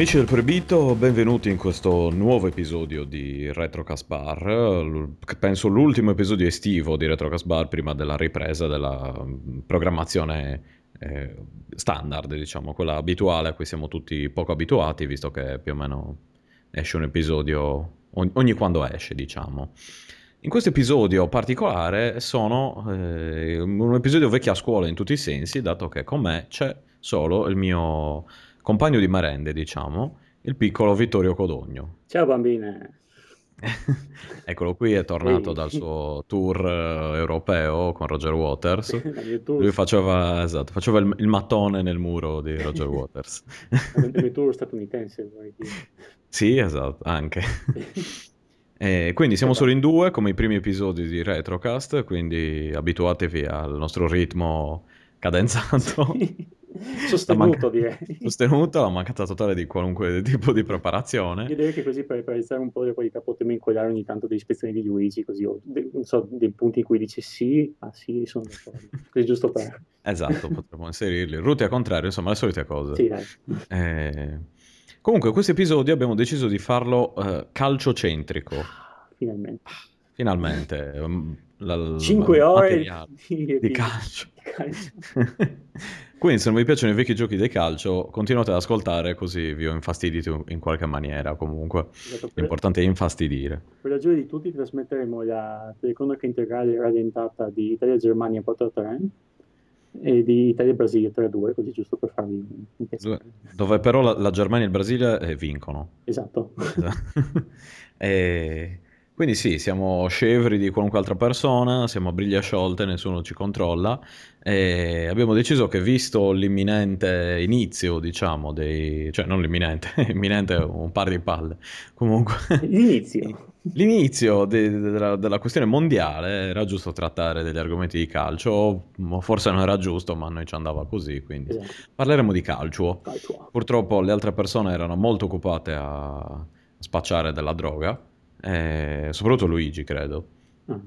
Amici del Proibito, benvenuti in questo nuovo episodio di Retrocast Bar. Penso l'ultimo episodio estivo di Retrocast Bar prima della ripresa della mm, programmazione eh, standard, diciamo, quella abituale a cui siamo tutti poco abituati, visto che più o meno esce un episodio ogni, ogni quando esce, diciamo. In questo episodio particolare sono eh, un episodio vecchia scuola in tutti i sensi, dato che con me c'è solo il mio compagno di merende, diciamo, il piccolo Vittorio Codogno. Ciao bambine. Eccolo qui, è tornato dal suo tour eh, europeo con Roger Waters. Lui faceva, esatto, faceva il, il mattone nel muro di Roger Waters. mio tour statunitense. Sì, esatto, anche. E quindi siamo solo in due, come i primi episodi di Retrocast, quindi abituatevi al nostro ritmo cadenzato. Sostenuto, La direi. Sostenuto, la mancata totale di qualunque tipo di Io preparazione. direi che così per, alzare un po' di qualità potremmo incollare ogni tanto delle ispezioni di Luigi, così, o de- non so, dei punti in cui dice sì, ah sì, sono d'accordo. Così giusto per... Esatto, potremmo inserirli. Ruti a contrario, insomma, le solite cose. Sì, dai. Eh, Comunque, questo episodio abbiamo deciso di farlo eh, calciocentrico. Finalmente. Finalmente. um, la- la- Cinque ore materiale di, di calcio. di calcio. Quindi, se non vi piacciono i vecchi giochi del calcio, continuate ad ascoltare così vi ho infastidito in qualche maniera. Comunque, Esatto, l'importante è infastidire. per la gioia di tutti trasmetteremo la telecronaca integrale rallentata di Italia-Germania 4-3 e di Italia-Brasile 3-2, così giusto per farvi un piacere. Dove però la, la Germania e il Brasile eh, vincono. Esatto. E quindi sì, siamo scevri di qualunque altra persona, siamo a briglie sciolte, nessuno ci controlla e abbiamo deciso che visto l'imminente inizio, diciamo, dei... cioè non l'imminente, imminente è un par di palle, comunque L'inizio. l'inizio de- della, della questione mondiale era giusto trattare degli argomenti di calcio, forse non era giusto, ma a noi ci andava così, quindi Esatto. parleremo di calcio. Calcio. Purtroppo le altre persone erano molto occupate a spacciare della droga, eh, soprattutto Luigi, credo, Ah,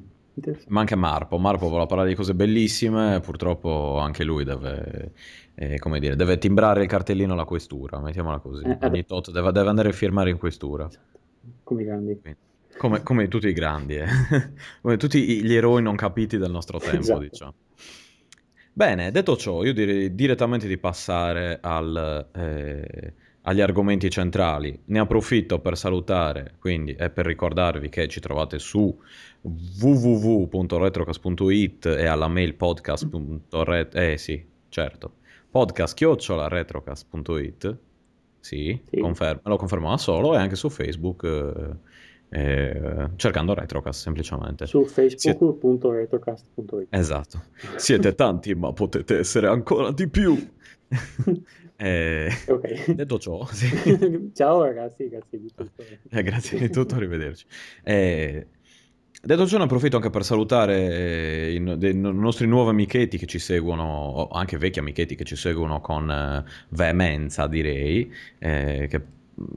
ma anche Marpo. Marpo voleva parlare di cose bellissime, purtroppo anche lui deve, eh, come dire, deve timbrare il cartellino alla questura, mettiamola così. Eh, Ogni tot deve, deve andare a firmare in questura, Come i grandi. come, come tutti i grandi, eh. come tutti gli eroi non capiti del nostro tempo, Esatto. diciamo. Bene, detto ciò, io direi direttamente di passare al, eh, agli argomenti centrali. Ne approfitto per salutare, quindi, e per ricordarvi che ci trovate su www.retrocast.it e alla mail podcast.ret... Eh sì, certo. Podcast retrocast.it. Sì, Sì. confermo, lo confermo da solo e anche su Facebook eh, eh, cercando Retrocast semplicemente. Su facebook.retrocast.it. Esatto. Siete tanti, ma potete essere ancora di più. Eh, Ok. detto ciò, sì. Ciao ragazzi, grazie di tutto. Eh, grazie di tutto, arrivederci. Eh, detto ciò, ne approfitto anche per salutare eh, i no- nostri nuovi amichetti che ci seguono, o anche vecchi amichetti che ci seguono con eh, veemenza, direi, eh, che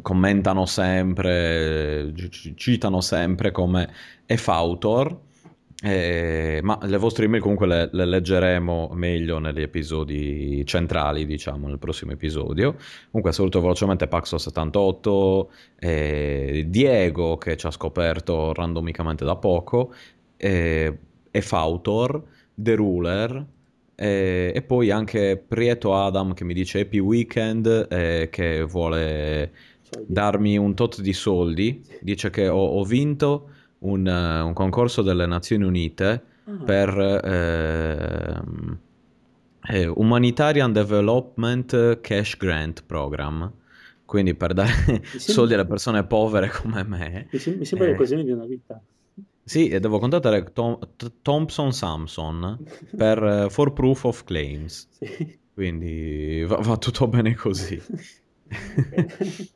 commentano sempre, ci citano sempre come Efautor. Eh, ma le vostre email comunque le, le leggeremo meglio negli episodi centrali, diciamo, nel prossimo episodio. Comunque saluto velocemente Paxo78, eh, Diego che ci ha scoperto randomicamente da poco, eh, Efautor, The Ruler, eh, e poi anche Prieto Adam che mi dice Happy Weekend, eh, che vuole darmi un tot di soldi. Dice che ho, ho vinto un, eh, un concorso delle Nazioni Unite Ah, per ehm, eh, Humanitarian Development Cash Grant Program. Quindi per dare sembra- soldi alle persone povere come me. mi, sem- mi sembra Eh. l'occasione di una vita. Sì, e devo contattare Tom- Thompson Samson per eh, for proof of claims. Sì. Quindi va, va tutto bene così.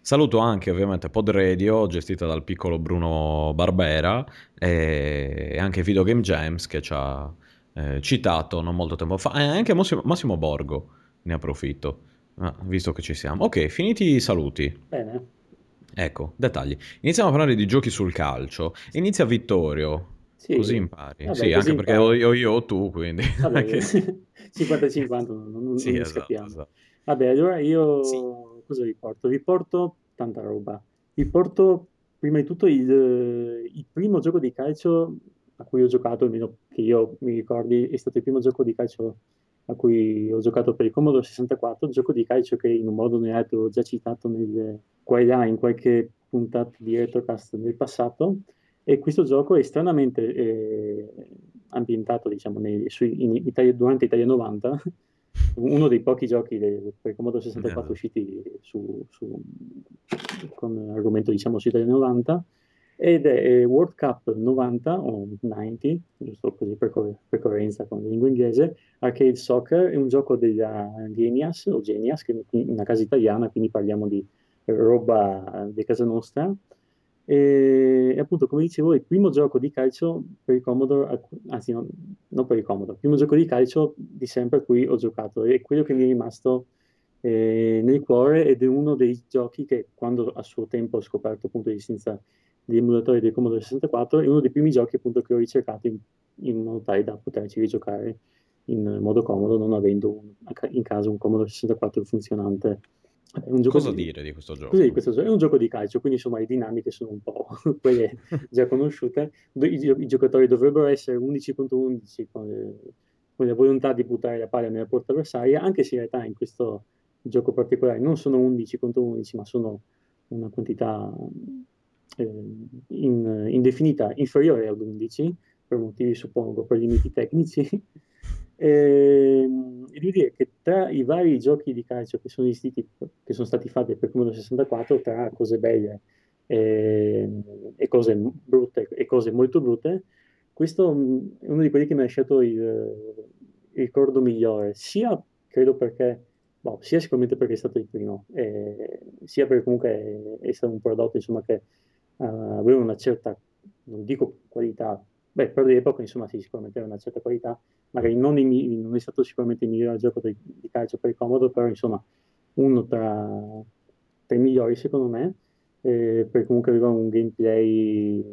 Saluto anche ovviamente Pod Radio, gestita dal piccolo Bruno Barbera, e anche Video Game Jams che ci ha eh, citato non molto tempo fa, e anche Massimo, Massimo Borgo, ne approfitto, ah, visto che ci siamo. Ok, finiti i saluti. Bene. Ecco, dettagli. Iniziamo a parlare di giochi sul calcio. Inizia Vittorio, Sì. così impari. Vabbè, sì, così anche perché impari. o o io o tu, quindi... Vabbè, che sì. 50-50, non, non, Sì, non esatto, scappiamo. esatto. Vabbè, allora io Sì. Cosa vi porto? Vi porto tanta roba. Vi porto prima di tutto il, il primo gioco di calcio a cui ho giocato, almeno che io mi ricordi, è stato il primo gioco di calcio a cui ho giocato per il Commodore 64, gioco di calcio che in un modo o nell'altro ho già citato nel, qua e là in qualche puntata di Retrocast nel passato, e questo gioco è stranamente eh, ambientato diciamo, nei, sui, in Italia, durante Italia 90, uno dei pochi giochi del, per Commodore 64 yeah. usciti su, su, con argomento diciamo su Italia 90, ed è World Cup 90 o 90, giusto così per, co- per coerenza con la lingua inglese, Arcade Soccer è un gioco della Genias o Genias, che è una casa italiana, quindi parliamo di roba di casa nostra. E, appunto, come dicevo, il primo gioco di calcio per il Commodore, anzi, no, non per il Commodore, il primo gioco di calcio di sempre a cui ho giocato, è quello che mi è rimasto eh, nel cuore ed è uno dei giochi che quando a suo tempo ho scoperto appunto l'esistenza di emulatori del Commodore 64 è uno dei primi giochi appunto che ho ricercato in, in modo tale da poterci rigiocare in modo comodo non avendo un, in casa un Commodore 64 funzionante. Cosa di, dire di questo gioco? Così, questo gioco? È un gioco di calcio, quindi insomma le dinamiche sono un po' quelle già conosciute. I, i, giocatori dovrebbero essere 11 contro 11 con, con, la volontà di buttare la palla nella porta avversaria, anche se in realtà in questo gioco particolare non sono 11 contro 11, ma sono una quantità eh, in, indefinita inferiore ad 11, per motivi suppongo, per limiti tecnici. E, e devo dire che tra i vari giochi di calcio che sono, esistiti, che sono stati fatti per Commodore 64, tra cose belle e, e, cose brutte e cose molto brutte, questo è uno di quelli che mi ha lasciato il, il ricordo migliore, sia credo perché Boh, sia sicuramente perché è stato il primo, eh, sia perché comunque è, è, stato un prodotto insomma, che uh, aveva una certa, non dico qualità, beh, per l'epoca insomma sì, sicuramente aveva una certa qualità, magari non, i, non, è stato sicuramente il migliore gioco di, di calcio per il comodo, però insomma uno tra, tra i migliori secondo me, eh, perché comunque aveva un gameplay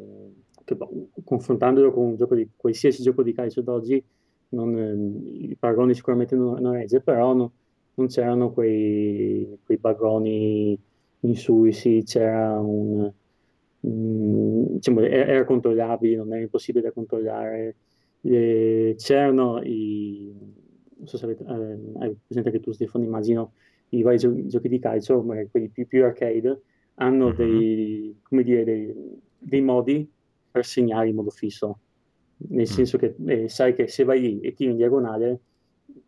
che boh, confrontandolo con un gioco di qualsiasi gioco di calcio d'oggi, non, eh, i paragoni sicuramente non, non regge, però no, non c'erano quei, quei bagoni insulsi, c'era un diciamo, era controllabile, non era impossibile da controllare. Eh, c'erano i, non so se avete, eh, hai presente che tu Stefano, immagino i vari gio- giochi di calcio, magari quelli più, più arcade, hanno mm-hmm. dei, come dire, dei, dei, modi per segnare in modo fisso, nel mm. senso che eh, sai che se vai lì e tiri in diagonale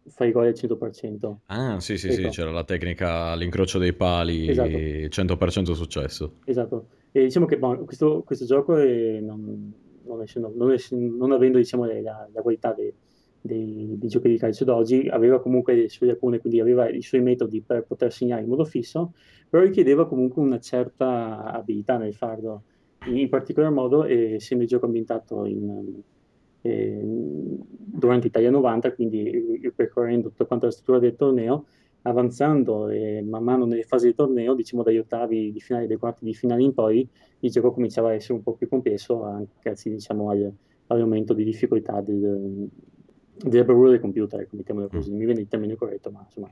fai gol al 100%. Ah, sì, sì, ecco. sì, c'era la tecnica all'incrocio dei pali, esatto. 100% successo. Esatto. E diciamo che bon, questo, questo, gioco è, non, non, essendo, non, essendo, non, avendo diciamo, la, la, qualità dei, dei, dei, giochi di calcio d'oggi, aveva comunque le sue lacune, quindi aveva i suoi metodi per poter segnare in modo fisso, però richiedeva comunque una certa abilità nel farlo. In particolar modo, eh, essendo il gioco ambientato in, eh, durante Italia 90, quindi percorrendo tutta quanta la struttura del torneo, avanzando e man mano nelle fasi del torneo, diciamo dagli ottavi di finale, dai quarti di finale in poi, il gioco cominciava a essere un po' più complesso, anche grazie diciamo, al, all'aumento di difficoltà del, della bravura del computer, ecco, mettiamolo mm. così, mi viene il termine corretto, ma insomma...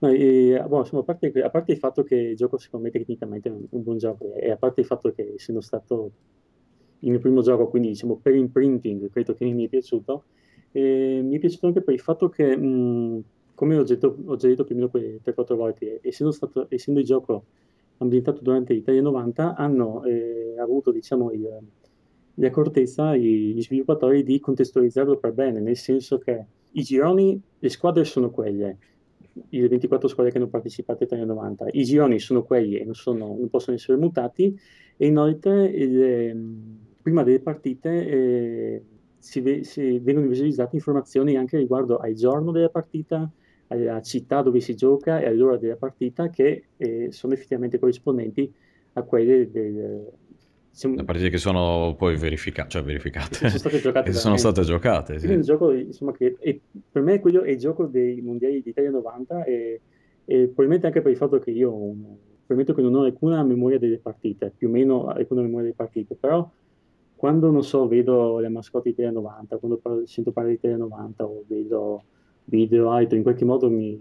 No, e, boh, insomma a, parte, a, parte, il fatto che il gioco secondo me tecnicamente è un, un buon gioco e a parte il fatto che essendo stato il mio primo gioco, quindi diciamo per imprinting, credo che mi è piaciuto, e mi è piaciuto anche per il fatto che... Mh, come ho, detto, ho già detto più o meno 3-4 volte, essendo, stato, essendo il gioco ambientato durante l'Italia 90, hanno eh, avuto diciamo, il, l'accortezza, gli sviluppatori, di contestualizzarlo per bene, nel senso che i gironi, le squadre sono quelle, le 24 squadre che hanno partecipato all'Italia 90, i gironi sono quelli e non, sono, non possono essere mutati, e inoltre le, prima delle partite eh, si, si vengono visualizzate informazioni anche riguardo al giorno della partita, alla città dove si gioca e all'ora della partita che eh, sono effettivamente corrispondenti a quelle del... Diciamo, le partite che sono poi verifica- cioè verificate, sono state giocate. sono state giocate sì. un gioco, insomma, che per me quello è il gioco dei mondiali d'Italia 90 e, e probabilmente anche per il fatto che io prometto che non ho alcuna memoria delle partite, più o meno alcuna memoria delle partite, però quando, non so, vedo le mascotte Italia 90, quando parlo, sento parlare di Italia 90 o vedo video, altro, in qualche modo mi,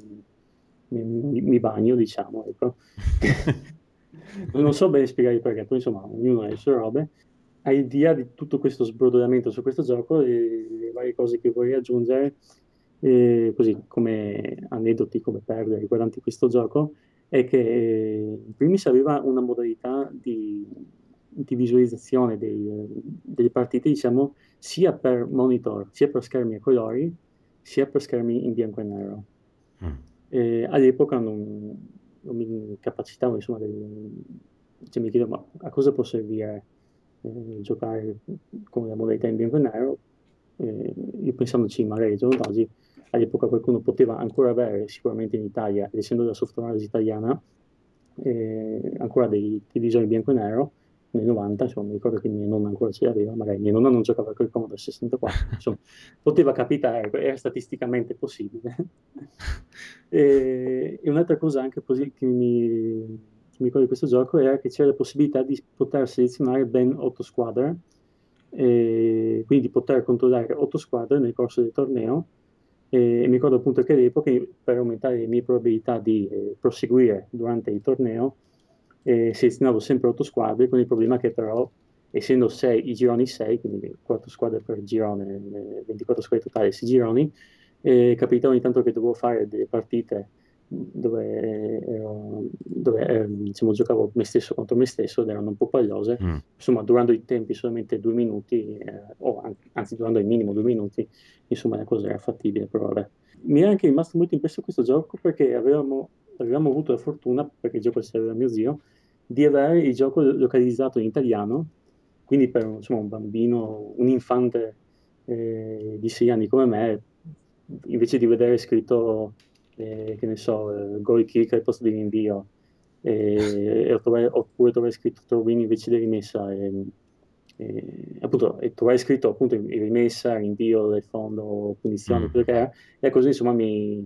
mi, mi, bagno, diciamo, ecco. non so bene spiegare perché, poi insomma, ognuno ha le sue robe. Al di là di tutto questo sbrodolamento su questo gioco, le, le varie cose che vorrei aggiungere, eh, così come aneddoti, come perdere riguardanti questo gioco, è che eh, in primis aveva una modalità di, di visualizzazione dei, delle partite, diciamo, sia per monitor, sia per schermi a colori, sia per schermi in bianco e nero. Mm. E all'epoca non, non, mi capacitavo, insomma, del, cioè mi chiedo, ma a cosa può servire eh, giocare con la modalità in bianco e nero? Eh, io pensandoci magari al giorno d'oggi, all'epoca qualcuno poteva ancora avere, sicuramente in Italia, ed essendo la software italiana, eh, ancora dei televisori bianco e nero, nel 90, insomma, mi ricordo che mia nonna ancora ce l'aveva, magari mia nonna non giocava con il Commodore 64, insomma, poteva capitare, era statisticamente possibile. e, e, un'altra cosa anche così che mi, che mi ricordo di questo gioco era che c'era la possibilità di poter selezionare ben otto squadre, e quindi di poter controllare otto squadre nel corso del torneo, e mi ricordo appunto che all'epoca per aumentare le mie probabilità di eh, proseguire durante il torneo eh, selezionavo sempre 8 squadre, con il problema che però, essendo 6, i gironi 6, quindi 4 squadre per girone, 24 squadre totali, 6 gironi, eh, capitava ogni tanto che dovevo fare delle partite dove, ero, dove eh, diciamo, giocavo me stesso contro me stesso ed erano un po' pallose, mm. insomma durando i tempi solamente due minuti, eh, o anzi durando il minimo due minuti, insomma la cosa era fattibile, però vabbè. Mi è anche rimasto molto impresso questo gioco perché avevamo, avevamo avuto la fortuna, perché il gioco c'era mio zio, di avere il gioco localizzato in italiano, quindi per insomma, un bambino, un infante eh, di 6 anni come me, invece di vedere scritto, eh, che ne so, eh, goal kick al posto di rinvio, eh, oppure trovare scritto Torwin invece di rimessa, e, e, appunto, e trovare scritto appunto rimessa, rinvio del fondo, punizione, mm. quello che era, e così insomma mi,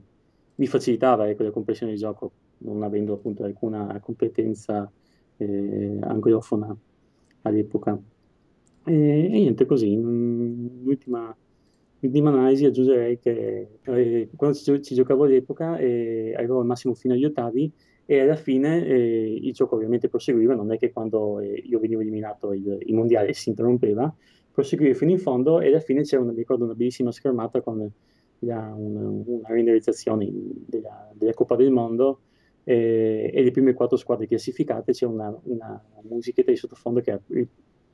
mi facilitava ecco, la comprensione del gioco, non avendo appunto alcuna competenza eh, anglofona all'epoca. E, e, niente, così, in ultima, ultima analisi aggiungerei che eh, quando ci, ci, giocavo all'epoca eh, arrivavo al massimo fino agli ottavi e alla fine eh, il gioco ovviamente proseguiva, non è che quando eh, io venivo eliminato il, il, mondiale si interrompeva, proseguiva fino in fondo e alla fine c'era, una, ricordo, una bellissima schermata con la, una, una renderizzazione della, della Coppa del Mondo eh, e le prime quattro squadre classificate c'è una, una musichetta di sottofondo che è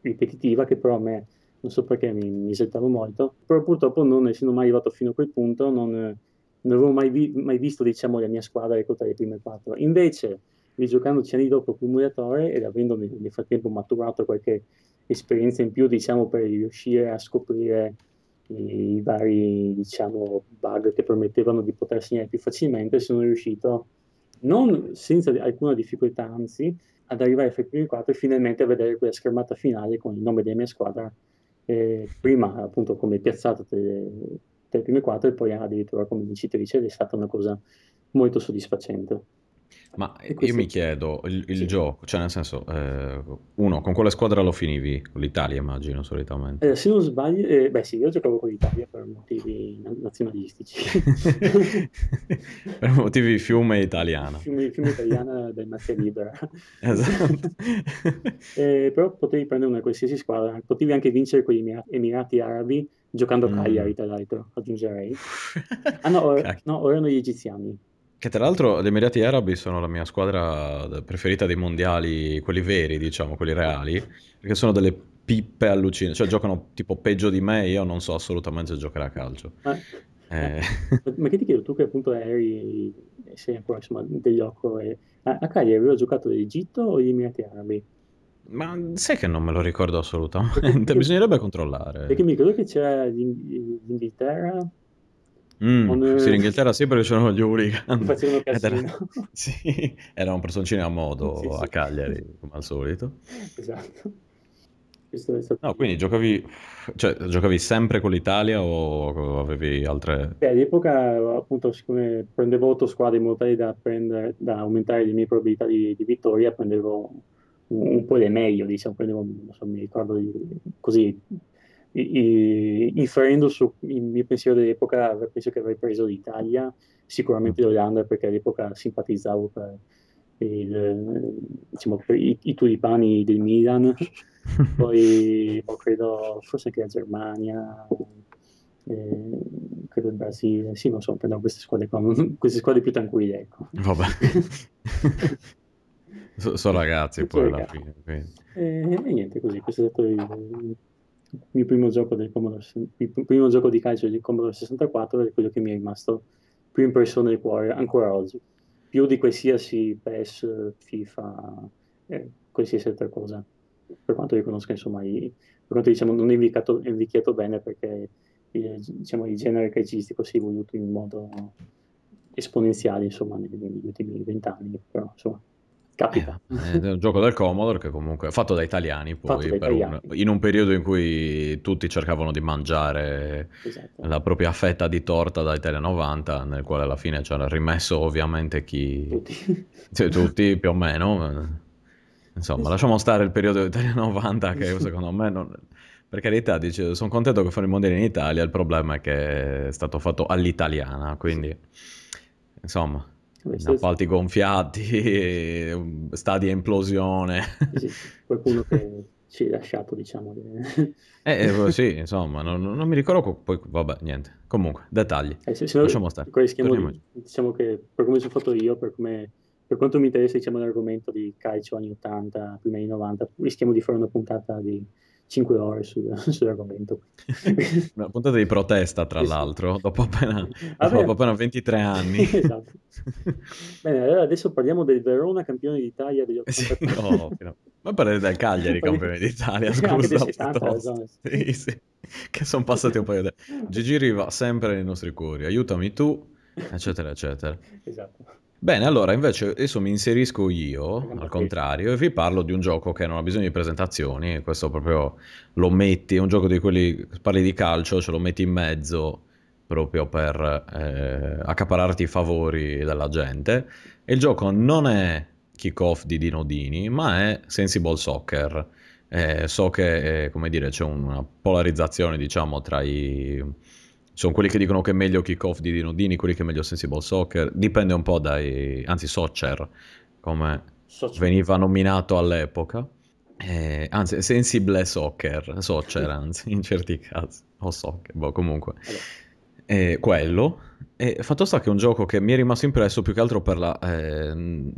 ripetitiva, che però a me non so perché mi, mi esaltava molto, però purtroppo non essendo mai arrivato fino a quel punto non, non avevo mai, vi, mai, visto diciamo, la mia squadra reclutare le prime quattro. Invece, rigiocandoci anni dopo accumulatore ed avendo nel, frattempo maturato qualche esperienza in più, diciamo, per riuscire a scoprire i, vari diciamo, bug che permettevano di poter segnare più facilmente, sono riuscito non senza alcuna difficoltà, anzi, ad arrivare ai primi quattro e finalmente a vedere quella schermata finale con il nome della mia squadra, eh, prima appunto come piazzata tra le prime quattro e poi addirittura come vincitrice ed è stata una cosa molto soddisfacente. Ma io mi chiedo, il, il sì. gioco, cioè nel senso, eh, uno, con quale squadra lo finivi? Con l'Italia immagino solitamente. Eh, se non sbaglio, eh, beh sì, io giocavo con l'Italia per motivi nazionalistici. per motivi fiume italiano. Fiume, fiume italiana del Mazia Libera. esatto. Eh, però potevi prendere una qualsiasi squadra, potevi anche vincere con gli Emirati Arabi giocando a Cagliari, mm. tra l'altro, aggiungerei. Ah no, or- no, erano gli egiziani. Che tra l'altro gli Emirati Arabi sono la mia squadra preferita dei mondiali, quelli veri, diciamo, quelli reali, perché sono delle pippe allucinanti, cioè giocano tipo peggio di me, io non so assolutamente giocare a calcio. Ah, eh. ma che ti chiedo, tu che appunto eri, sei ancora insomma degli occhi, a, a Cagliari avevo giocato l'Egitto o gli Emirati Arabi? Ma sai che non me lo ricordo assolutamente, perché, bisognerebbe controllare. Perché mi ricordo che c'era l'Inghilterra Mm, con, sì, l'Inghilterra sì perché c'erano gli hooligan. Facevano. Era, sì, era un personcino a modo sì, a. Cagliari, come al solito. Esatto. Stato... No, quindi giocavi, cioè, giocavi sempre con l'Italia o avevi altre... Beh, all'epoca appunto siccome prendevo otto squadre in modo tale da, prendere, da aumentare le mie probabilità di, di vittoria, prendevo un, un, po' le meglio, diciamo, prendevo, non so, mi ricordo di, così inferendo sul mio pensiero dell'epoca, penso che avrei preso l'Italia, sicuramente l'Olanda perché all'epoca simpatizzavo per, il, diciamo, per i, i, tulipani del Milan, poi oh, credo forse anche la Germania, eh, credo il Brasile, sì, non so, prendevo queste squadre qua, queste squadre più tranquille, ecco. Vabbè. sono ragazzi poi alla fine. E, e, niente, così, questo è stato il, il mio primo gioco del Commodore, primo gioco di calcio di Commodore 64 è quello che mi è rimasto più impressione del cuore ancora oggi, più di qualsiasi PES, FIFA, eh, qualsiasi altra cosa, per quanto riconosco insomma, i, per quanto diciamo non è invecchiato, è invecchiato bene perché il, diciamo, il genere calcistico si è evoluto in modo esponenziale insomma negli ultimi vent'anni, però insomma Capita. Eh, è un gioco del Commodore che comunque è fatto da italiani poi, da italiani. Un, in un periodo in cui tutti cercavano di mangiare esatto. la propria fetta di torta da Italia 90, nel quale alla fine c'era rimesso ovviamente chi... Tutti. Cioè, tutti più o meno. Insomma, esatto. lasciamo stare il periodo Italia 90 che secondo me non... Per carità, dice, sono contento che fanno i mondiali in Italia, il problema è che è stato fatto all'italiana, quindi insomma appalti gonfiati, stadi a implosione. Sì, qualcuno che ci è lasciato, diciamo. Eh, eh, sì, insomma, non, non, mi ricordo, poi vabbè, niente. Comunque, dettagli. Eh, se, se Lasciamo stare. Di, diciamo che per come sono fatto io, per, come, per quanto mi interessa diciamo, l'argomento di calcio anni 80, prima anni 90, rischiamo di fare una puntata di 5 ore su, sull'argomento. Una puntata di protesta, tra l'altro, dopo appena, dopo appena 23 anni. esatto. Bene, allora adesso parliamo del Verona campione d'Italia degli 80. Sì, no, no. Ma parli del Cagliari campione d'Italia, scusa. 70, sì, sì. Che sono passati un paio di... Gigi Riva, sempre nei nostri cuori, aiutami tu, eccetera, eccetera. Esatto. Bene, allora invece adesso mi inserisco io, al contrario, e vi parlo di un gioco che non ha bisogno di presentazioni, questo proprio lo metti, è un gioco di quelli, parli di calcio, ce lo metti in mezzo proprio per eh, accapararti i favori della gente. E il gioco non è kick-off di Dino Dini, ma è Sensible Soccer. Eh, so che, eh, come dire, c'è una polarizzazione, diciamo, tra i sono quelli che dicono che è meglio kick-off di Dinodini, quelli che è meglio Sensible Soccer, dipende un po' dai, anzi Soccer, come Soccer. veniva nominato all'epoca, eh, anzi Sensible Soccer, Soccer anzi, in certi casi, o Soccer, boh, comunque. Allora. Eh, quello, e fatto sta che è un gioco che mi è rimasto impresso più che altro per la... Eh,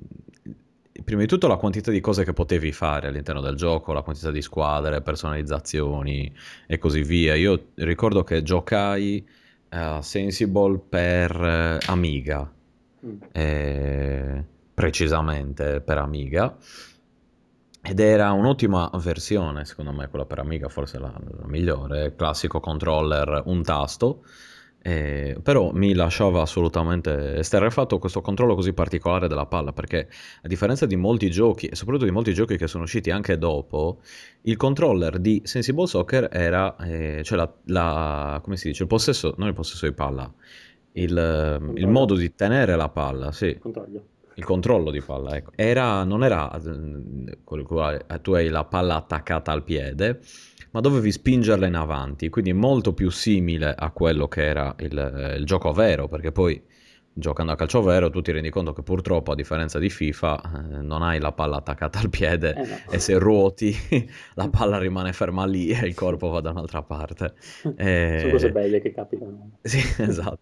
prima di tutto la quantità di cose che potevi fare all'interno del gioco, la quantità di squadre, personalizzazioni e così via. Io ricordo che giocai a uh, Sensible per uh, Amiga, mm. eh, precisamente per Amiga, ed era un'ottima versione, secondo me, quella per Amiga, forse la, la migliore, classico controller, un tasto eh, però mi lasciava assolutamente esterrefatto questo controllo così particolare della palla perché a differenza di molti giochi e soprattutto di molti giochi che sono usciti anche dopo il controller di Sensible Soccer era eh, cioè la, la, come si dice il possesso non il possesso di palla il, il modo di tenere la palla sì Controglio. il controllo di palla ecco. era, non era eh, tu hai la palla attaccata al piede ma dovevi spingerla in avanti, quindi molto più simile a quello che era il, il gioco vero, perché poi giocando a calcio vero tu ti rendi conto che purtroppo a differenza di FIFA eh, non hai la palla attaccata al piede eh no. e se ruoti la palla rimane ferma lì e il corpo va da un'altra parte. E... Sono cose belle che capitano. Sì, esatto.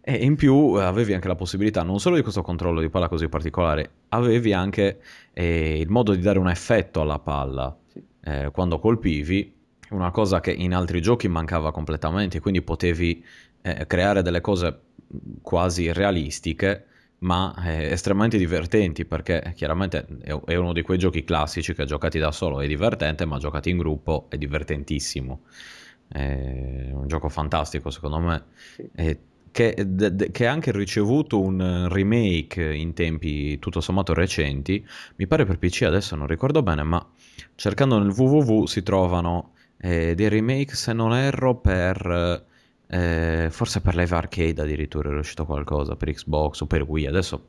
E in più eh, avevi anche la possibilità non solo di questo controllo di palla così particolare, avevi anche eh, il modo di dare un effetto alla palla eh, quando colpivi, una cosa che in altri giochi mancava completamente, quindi potevi eh, creare delle cose quasi realistiche, ma eh, estremamente divertenti, perché chiaramente è, uno di quei giochi classici che giocati da solo è divertente, ma giocati in gruppo è divertentissimo. È un gioco fantastico secondo me. Sì. Che, che, ha anche ricevuto un remake in tempi tutto sommato recenti, mi pare per PC adesso non ricordo bene, ma cercando nel www si trovano eh, dei remake, se non erro, per... Eh, forse per Live Arcade addirittura era uscito qualcosa, per Xbox o per Wii, adesso...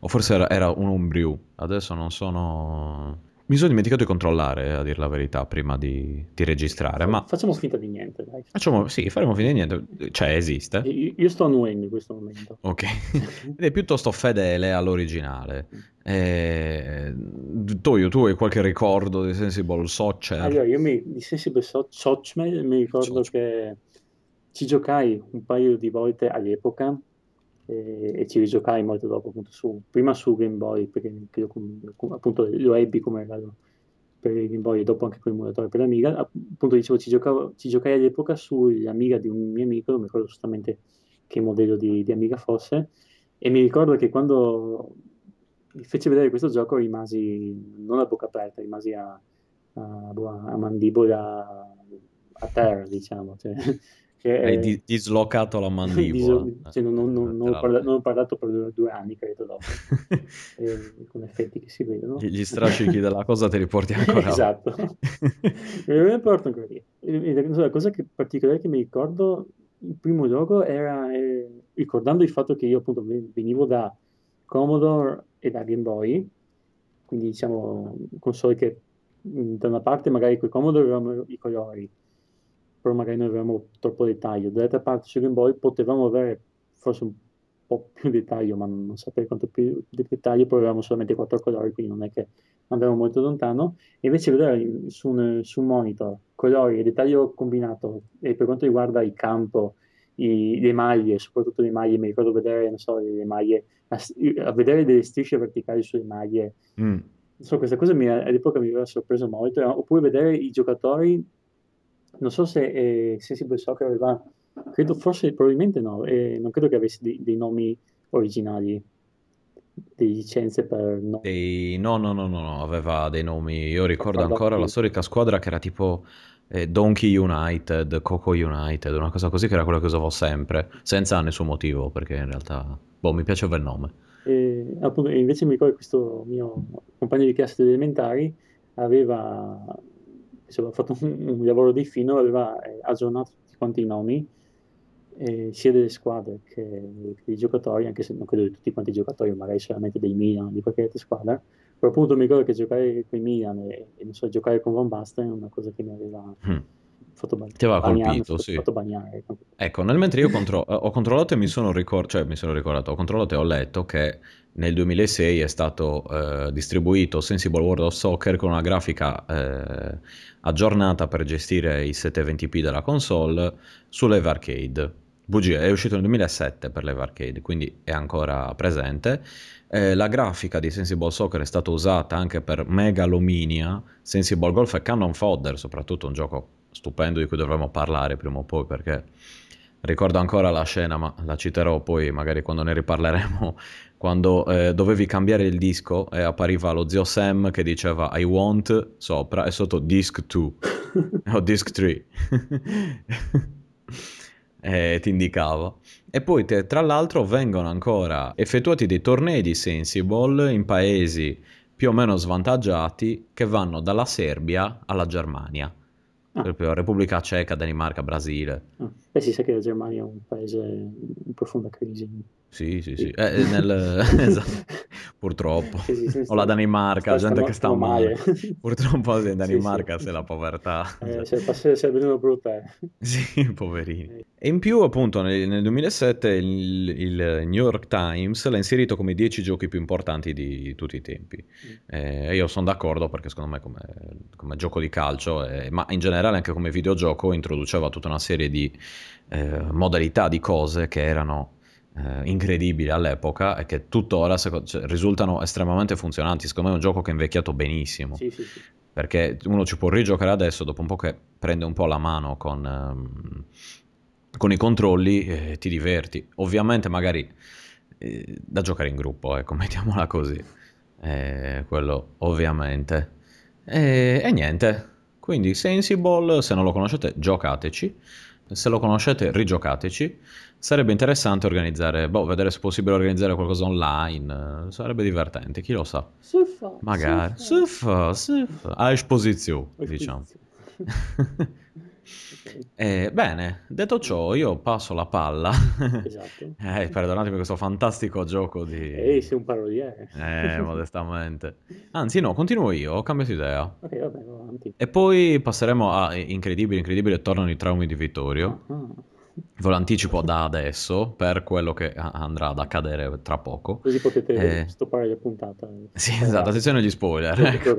O forse era, era un homebrew, adesso non sono... Mi sono dimenticato di controllare, a dire la verità, prima di, di registrare, ma... Facciamo finta di niente, dai. Facciamo, sì, faremo finta di niente. Cioè, esiste. Io, io sto annuendo in questo momento. Ok. Ed è piuttosto fedele all'originale. Eh, Toyo, tu hai qualche ricordo di Sensible Soccer? Allora, io mi, di Sensible so- Soccer mi ricordo Soccer. che ci giocai un paio di volte all'epoca e, e ci rigiocai molto dopo, appunto, su, prima su Game Boy, perché com- appunto lo ebbi come regalo per il Game Boy e dopo anche con l'emulatore per l'Amiga. Appunto, dicevo, ci, giocavo, ci giocai all'epoca sull'Amiga di un mio amico, non mi ricordo giustamente che modello di, di Amiga fosse, e mi ricordo che quando mi fece vedere questo gioco rimasi non a bocca aperta, rimasi a, a, boh, a mandibola a terra, diciamo. Cioè, che, Hai di- dislocato la mandibola. diso- cioè, non, non- non- ho parla- non ho parlato per due, anni, credo, dopo, eh, con effetti che si vedono. Gli strascichi della cosa te li porti ancora. Esatto. Me ne porto ancora lì. La cosa che, particolare che mi ricordo, il primo gioco era, eh, ricordando il fatto che io appunto ve- venivo da Commodore e da Game Boy, quindi diciamo console che mh, da una parte magari con Commodore avevamo i colori, però magari non avevamo troppo dettaglio, dall'altra parte su Game Boy potevamo avere forse un po' più dettaglio, ma non, saprei quanto più di dettaglio, però avevamo solamente quattro colori, quindi non è che andavamo molto lontano, e invece vedere su un, su un monitor colori e dettaglio combinato, e per quanto riguarda il campo, i- le maglie, soprattutto le maglie, mi ricordo vedere, non so, le maglie, a, a vedere delle strisce verticali sulle maglie, Mm. so, questa cosa mi- all'epoca mi aveva sorpreso molto, oppure vedere i giocatori, non so se eh, Sensible Soccer aveva, credo forse, probabilmente no, eh, non credo che avesse dei, dei nomi originali, delle licenze per nomi. Dei- No, no, no, no, no, aveva dei nomi. Io ricordo Guarda, ancora la storica squadra che era tipo eh, Donkey United, Coco United, una cosa così che era quella che usavo sempre, senza nessun motivo, perché in realtà, boh, mi piaceva il nome. E, appunto, invece mi ricordo che questo mio compagno di classe elementari aveva, insomma, fatto un, un lavoro di fino, aveva eh, aggiornato tutti quanti i nomi, eh, sia delle squadre che, che dei giocatori, anche se non credo di tutti quanti i giocatori, magari solamente dei Milan, di qualche altra squadra. Però appunto mi ricordo che giocare con i Milan e, e so, giocare con Van Basten è una cosa che mi aveva Mm. Fatto, ba- Ti aveva bagnare, colpito, sì. fatto bagnare. Ecco, nel mentre io contro- eh, ho controllato e mi sono, ricor- cioè, mi sono ricordato, ho controllato e ho letto che nel 2006 è stato eh, distribuito Sensible World of Soccer con una grafica eh, aggiornata per gestire i 720p della console sull'Eve Arcade. Bugia, è uscito nel 2007 per l'Eve Arcade, quindi è ancora presente. Eh, la grafica di Sensible Soccer è stata usata anche per Megalominia, Sensible Golf e Cannon Fodder, soprattutto un gioco stupendo di cui dovremo parlare prima o poi perché ricordo ancora la scena, ma la citerò poi magari quando ne riparleremo, quando eh, dovevi cambiare il disco e appariva lo zio Sam che diceva I want sopra e sotto disc 2 o disc 3 e ti indicava. E poi te- tra l'altro vengono ancora effettuati dei tornei di Sensible in paesi più o meno svantaggiati che vanno dalla Serbia alla Germania. Ah. Proprio Repubblica Ceca, Danimarca, Brasile. Ah, Beh, si sa che la Germania è un paese in profonda crisi. Sì, sì, sì. Eh, nel- esatto. Purtroppo. Sì, sì, sì, o la Danimarca, sta- gente che sta male. male. Purtroppo in Sì, Danimarca c'è la povertà. Eh, se passe- se vengono brutta. eh. Sì, poverini. E in più, appunto, nel, nel 2007 il, il New York Times l'ha inserito come 10 giochi più importanti di tutti i tempi. Eh, E io sono d'accordo perché secondo me come, come gioco di calcio, eh, ma in generale anche come videogioco, introduceva tutta una serie di eh, modalità, di cose che erano eh, incredibili all'epoca e che tuttora seco- cioè, risultano estremamente funzionanti. Secondo me è un gioco che è invecchiato benissimo Sì, sì, sì. perché uno ci può rigiocare adesso dopo un po' che prende un po' la mano con, ehm, con i controlli e ti diverti. Ovviamente magari eh, da giocare in gruppo, ecco, mettiamola così. Eh, quello ovviamente. E, e niente, quindi Sensible, se non lo conoscete, giocateci. Se lo conoscete, rigiocateci. Sarebbe interessante organizzare, boh, vedere se è possibile organizzare qualcosa online. eh, Sarebbe divertente, chi lo sa. Si fa, Magari, si si fa, si fa. a esposizione, diciamo. Ok, Eh, bene, detto ciò, io passo la palla. esatto. Eh, perdonatemi questo fantastico gioco Ehi, di... sei un paroliere. Eh, modestamente. Anzi, no, continuo io, ho cambiato idea. Ok, vabbè, va avanti. E poi passeremo a Incredibile, Incredibile, tornano i traumi di Vittorio. Ah, Ve lo anticipo da adesso per quello che andrà ad accadere tra poco. Così potete Eh, stoppare la puntata. sì, esatto, attenzione agli spoiler. ecco.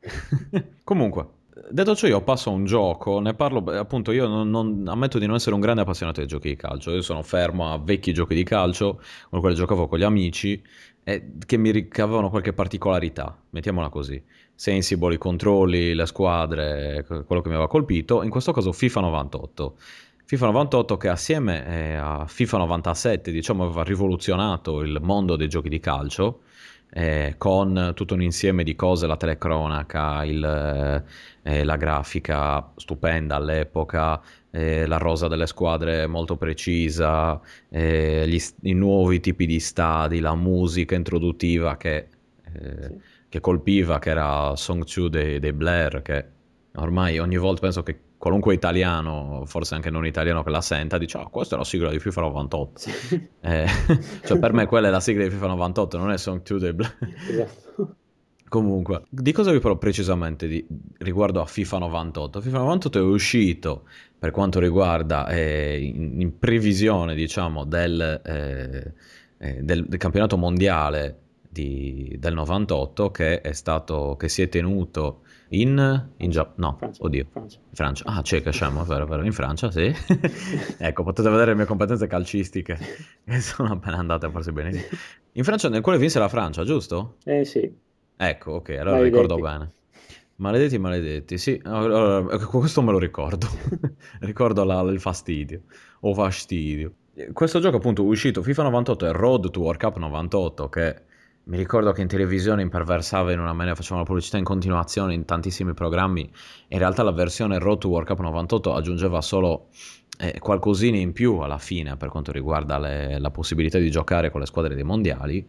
Comunque, detto ciò, io passo a un gioco, ne parlo, appunto, io non, non- ammetto di non essere un grande appassionato di giochi di calcio, io sono fermo a vecchi giochi di calcio, con quelli giocavo con gli amici, e che mi ricavavano qualche particolarità, mettiamola così. Sensible, i controlli, le squadre, que- quello che mi aveva colpito, in questo caso FIFA 98. FIFA 98 che assieme eh, a FIFA 97, diciamo, aveva rivoluzionato il mondo dei giochi di calcio, eh, con tutto un insieme di cose, la telecronaca, il, eh, eh, la grafica stupenda all'epoca, eh, la rosa delle squadre molto precisa, eh, gli i nuovi tipi di stadi, la musica introduttiva che, Sì. che colpiva, che era Song 2 dei, dei Blair, che ormai ogni volta penso che qualunque italiano, forse anche non italiano che la senta, dice, ah, questa è la sigla di FIFA 98. Sì. Eh, cioè per me quella è la sigla di FIFA 98, non è Song 2 dei Blair. Esatto. Comunque, di cosa vi parlo precisamente di- riguardo a FIFA 98? FIFA 98 è uscito per quanto riguarda, eh, in, in previsione, diciamo, del, eh, eh, del- del campionato mondiale di- del 98 che è stato, che si è tenuto in, in Gia- no, Francia. oddio, Francia. Francia. Ah, che scemo, vero, vero, in Francia, sì. ecco, potete vedere le mie competenze calcistiche che sono appena andate a farsi bene. In Francia, nel quale vinse la Francia, giusto? Eh sì, Ecco, ok, allora Maledetti. ricordo bene. Maledetti, maledetti, sì, allora, ecco, questo me lo ricordo. ricordo la- il fastidio, o fastidio. Questo gioco appunto uscito FIFA 98 e Road to World Cup 98 che mi ricordo che in televisione imperversava in una maniera, facevano la pubblicità in continuazione in tantissimi programmi. In realtà la versione Road to World Cup 98 aggiungeva solo eh, qualcosina in più alla fine per quanto riguarda le- la possibilità di giocare con le squadre dei mondiali.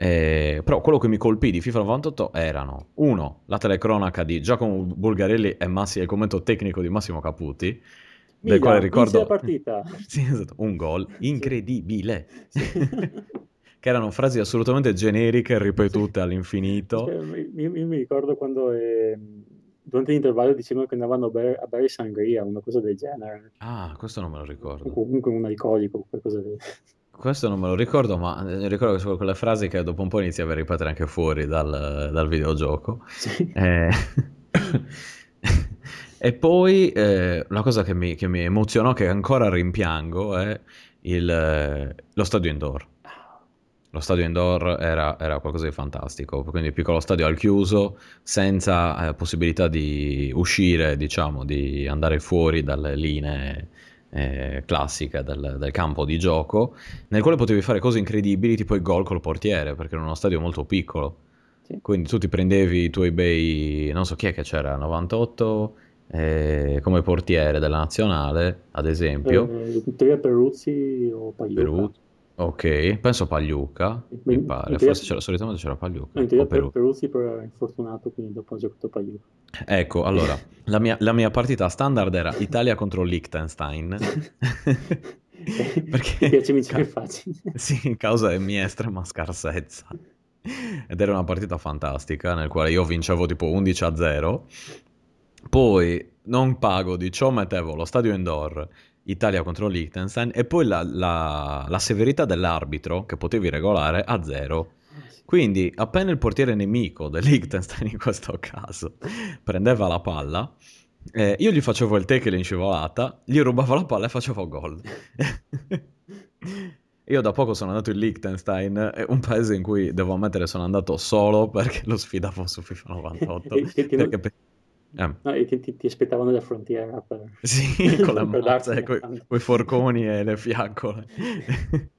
Eh, però quello che mi colpì di FIFA 98 erano uno, la telecronaca di Giacomo Bulgarelli e, Massi- il commento tecnico di Massimo Caputi, del Milan, quale ricordo. Sì, esatto, un gol incredibile. Sì. che erano frasi assolutamente generiche, ripetute all'infinito. Cioè, io, io mi ricordo quando eh, durante l'intervallo dicevano che andavano a bere, a bere sangria, una cosa del genere. Ah, questo non me lo O ricordo. comunque un alcolico, qualcosa del Questo non me lo ricordo, ma eh, ricordo che sono quelle frasi che dopo un po' iniziavi a ripetere anche fuori dal, dal videogioco. Sì. Eh, E poi eh, una cosa che mi, che mi emozionò, che ancora rimpiango, è il, eh, lo stadio indoor. Lo stadio indoor era, era qualcosa di fantastico, quindi piccolo stadio al chiuso, senza eh, possibilità di uscire, diciamo, di andare fuori dalle linee eh, classiche del, del campo di gioco, nel quale potevi fare cose incredibili, tipo il gol col portiere, perché era uno stadio molto piccolo. Sì. Quindi tu ti prendevi i tuoi bei, non so chi è che c'era, 98, eh, come portiere della nazionale, ad esempio, Eh, in teoria Peruzzi o Pagliuca. Perù. Ok, penso Pagliuca, mi pare, teoria- forse c'era, solitamente c'era Pagliuca in teoria per, Perù. Peruzzi però era infortunato, quindi dopo ha giocato Pagliuca. Ecco, allora, la mia, la mia partita standard era Italia contro Liechtenstein. Perché- Mi piace vincere facile. Sì, in causa della mia estrema scarsezza. Ed era una partita fantastica nel quale io vincevo tipo 11 a 0. Poi non pago di ciò mettevo lo stadio indoor Italia contro Liechtenstein e poi la, la- la severità dell'arbitro che potevi regolare a 0. Sì. Quindi appena il portiere nemico del Liechtenstein in questo caso prendeva la palla, eh, io gli facevo il tackle in scivolata, gli rubavo la palla e facevo gol. Io da poco sono andato in Liechtenstein, un paese in cui devo ammettere sono andato solo perché lo sfidavo su FIFA 98. E- e ti- perché pe- eh, No, ti, ti- ti aspettavano alla frontiera per... sì, con darti mazze, una coi, forconi e le fiaccole.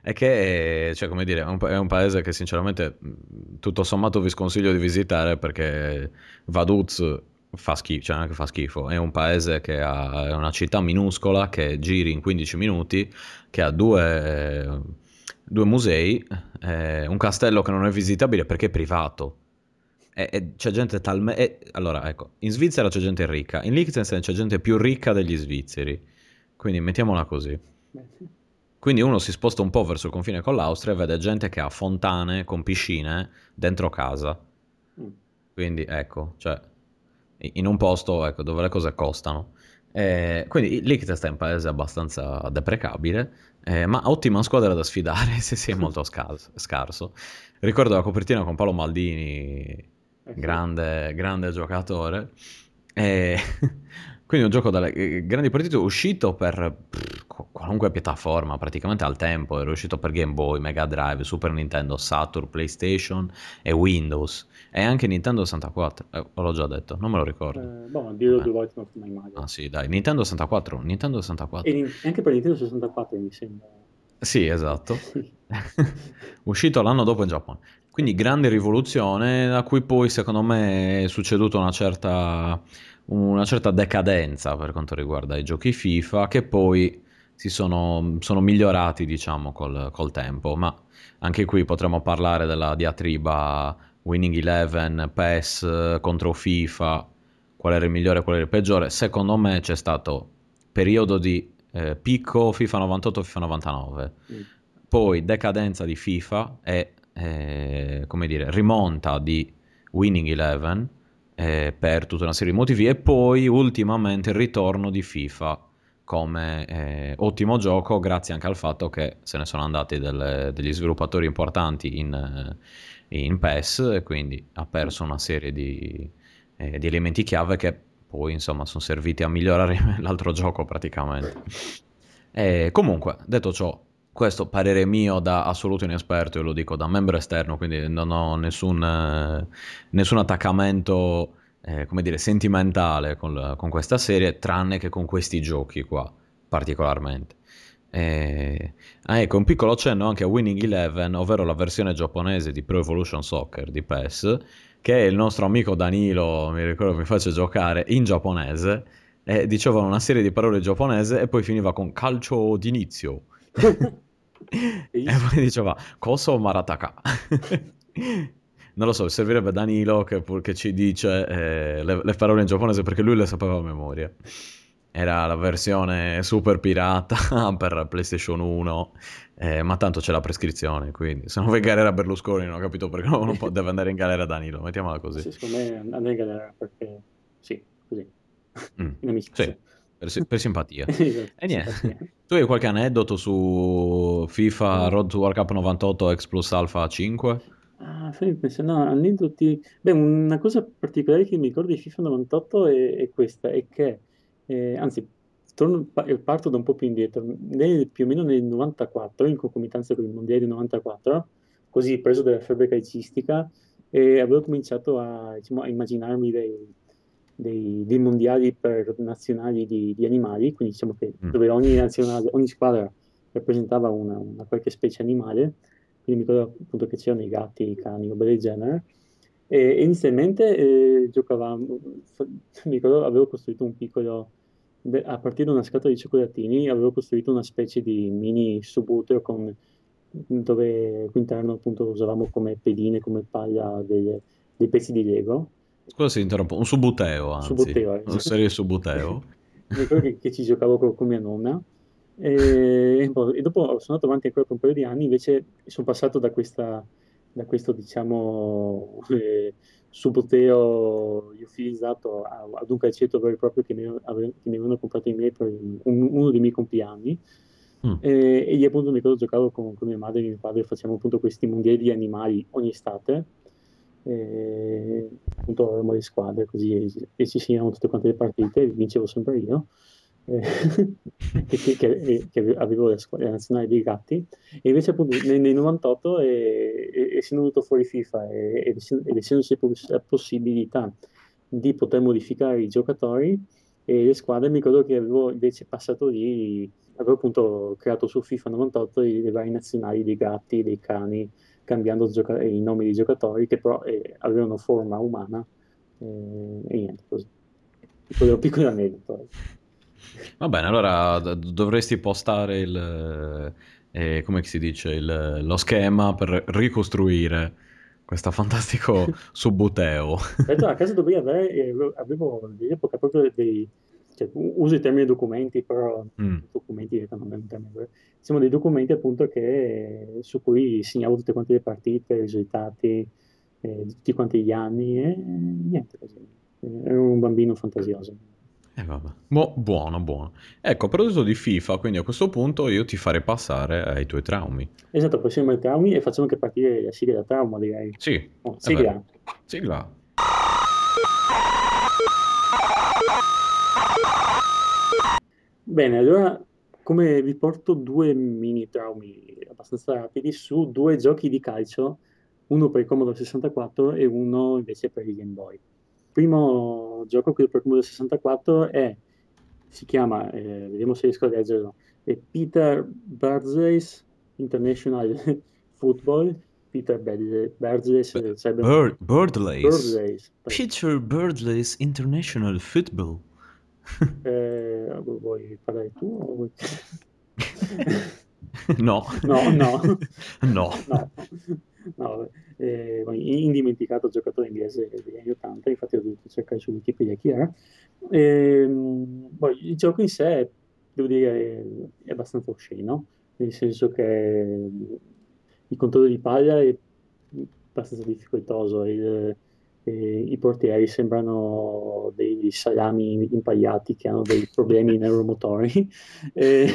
È che, cioè, come dire, è un, è un paese che sinceramente mh, tutto sommato vi sconsiglio di visitare perché Vaduz fa schifo, cioè non è che fa schifo, è un paese che ha, è una città minuscola che giri in 15 minuti, che ha due, due musei, eh, un castello che non è visitabile perché è privato. E, e c'è gente talmente... Allora, ecco, in Svizzera c'è gente ricca, in Liechtenstein c'è gente più ricca degli svizzeri. Quindi mettiamola così. Quindi uno si sposta un po' verso il confine con l'Austria e vede gente che ha fontane con piscine dentro casa. Mm. Quindi ecco, cioè, in un posto ecco, dove le cose costano. Eh, quindi Liechtenstein è un paese abbastanza deprecabile, eh, ma ottima squadra da sfidare se si è molto scarso. Ricordo la copertina con Paolo Maldini, grande, grande giocatore. E Quindi un gioco dalle eh, grandi partite uscito per pff, qualunque piattaforma, praticamente al tempo, era uscito per Game Boy, Mega Drive, Super Nintendo, Saturn, PlayStation e Windows. E anche Nintendo 64, eh, l'ho già detto, non me lo ricordo. Eh, boh, dirlo due volte non mai mai. Ah sì, dai, Nintendo 64, Nintendo 64. E anche per Nintendo 64 mi sembra. Sì, esatto. uscito l'anno dopo in Giappone. Quindi grande rivoluzione, a cui poi secondo me è succeduta una certa una certa decadenza per quanto riguarda i giochi FIFA che poi si sono, sono migliorati diciamo col, col, tempo. Ma anche qui potremmo parlare della diatriba Winning Eleven, PES contro FIFA qual era il migliore e qual era il peggiore. Secondo me c'è stato periodo di eh, picco FIFA 98 FIFA 99 mm. poi decadenza di FIFA e eh, come dire rimonta di Winning Eleven eh, per tutta una serie di motivi e poi ultimamente il ritorno di FIFA come eh, ottimo gioco grazie anche al fatto che se ne sono andati delle, degli sviluppatori importanti in, eh, in, PES e quindi ha perso una serie di, eh, di elementi chiave che poi insomma sono serviti a migliorare l'altro gioco praticamente. E comunque, detto ciò, questo parere mio da assoluto inesperto, e lo dico da membro esterno, quindi non ho nessun, eh, nessun attaccamento, eh, come dire, sentimentale con, con, questa serie, tranne che con questi giochi qua, particolarmente. E... Ah, ecco, un piccolo accenno anche a Winning Eleven, ovvero la versione giapponese di Pro Evolution Soccer di PES, che il nostro amico Danilo, mi ricordo, mi face giocare in giapponese, e dicevano una serie di parole giapponese e poi finiva con calcio d'inizio. e poi diceva Koso Marataka. non lo so, servirebbe Danilo che, che ci dice eh, le, le, parole in giapponese perché lui le sapeva a memoria. Era la versione super pirata per PlayStation 1, eh, ma tanto c'è la prescrizione, quindi se non va in galera Berlusconi non ho capito perché non può, deve andare in galera Danilo, mettiamola così. Sì, secondo me andare in galera perché sì, così. Mm. In amicizia. Sì. Per, per simpatia. esatto, e niente. Tu hai qualche aneddoto su FIFA Road to World Cup 98 X Plus Alpha 5? Ah, no, aneddoti. Beh, una cosa particolare che mi ricordo di FIFA 98 è, è questa, è che, eh, anzi, torno, parto da un po' più indietro, nel, più o meno nel 94, in concomitanza con il Mondiale del 94, così preso dalla febbre calcistica, e avevo cominciato a, diciamo, a immaginarmi dei, dei, dei mondiali per nazionali di, di, animali, quindi diciamo che mm. dove ogni, nazionale, ogni squadra rappresentava una, una, qualche specie animale, quindi mi ricordo appunto che c'erano i gatti, i cani, roba del genere. E inizialmente eh, giocavamo, mi ricordo avevo costruito un piccolo, a partire da una scatola di cioccolatini, avevo costruito una specie di mini subutero con, dove all'interno appunto usavamo come pedine, come paglia delle, dei pezzi di Lego Scusa se interrompo, un subuteo anzi. Subuteo, eh. Una serie subuteo. ricordo che, che, ci giocavo con, con mia nonna. E, e, dopo sono andato avanti ancora per un paio di anni, invece sono passato da, questa, da questo, diciamo, eh, subuteo liofilizzato ad un calcetto vero e proprio che mi, che mi avevano comprato i miei per un, uno dei miei compleanni. Mm. E, e lì appunto mi ricordo giocavo con, con mia madre e mio padre, facciamo appunto questi mondiali di animali ogni estate e appunto avevamo le squadre così e ci segnavamo tutte quante le partite e vincevo sempre io eh, che, che, che, avevo la squadra nazionale dei gatti. E invece appunto nel, nel 98 e, essendo venuto fuori FIFA e, ed essendoci la possibilità di poter modificare i giocatori e le squadre mi ricordo che avevo invece passato lì avevo appunto creato su FIFA 98 le varie nazionali dei gatti, dei cani cambiando gioca- i nomi dei giocatori che però eh, avevano forma umana eh, e niente così piccolo, piccolo aneddoto va bene allora dovresti postare il eh, come si dice il, lo schema per ricostruire questo fantastico subbuteo. Detto, a casa dovevi avere, eh, avevo all'epoca proprio dei, cioè, uso il termine documenti, però mm. documenti non è un termine, siamo dei documenti appunto che, su cui segnavo tutte quante le partite, i risultati, eh, tutti quanti gli anni e niente così. Ero un bambino fantasioso. Eh vabbè. Mo, buono, buono. Ecco, a proposito di FIFA, quindi a questo punto io ti farei passare ai tuoi traumi. Esatto, passiamo ai traumi e facciamo anche partire la sigla da trauma, direi. Sì. Oh, sigla. Sigla. Bene, allora come vi porto due mini traumi abbastanza rapidi su due giochi di calcio, uno per il Commodore 64 e uno invece per il Game Boy primo gioco, quello per Commodore 64, è, si chiama, eh, vediamo se riesco a leggerlo, è Peter Bardsley's International Football. Peter sarebbe... Bird, Birdley's. Peter Bardsley's International Football. eh, vuoi parlare tu o vuoi... no. No, no. no. no. no eh, indimenticato giocatore inglese degli anni 80, infatti ho dovuto cercare su Wikipedia chi era. E, poi, il gioco in sé, devo dire, è abbastanza osceno, nel senso che il controllo di paglia è abbastanza difficoltoso, il, eh, i portieri sembrano dei salami impagliati che hanno dei problemi neuromotori. e,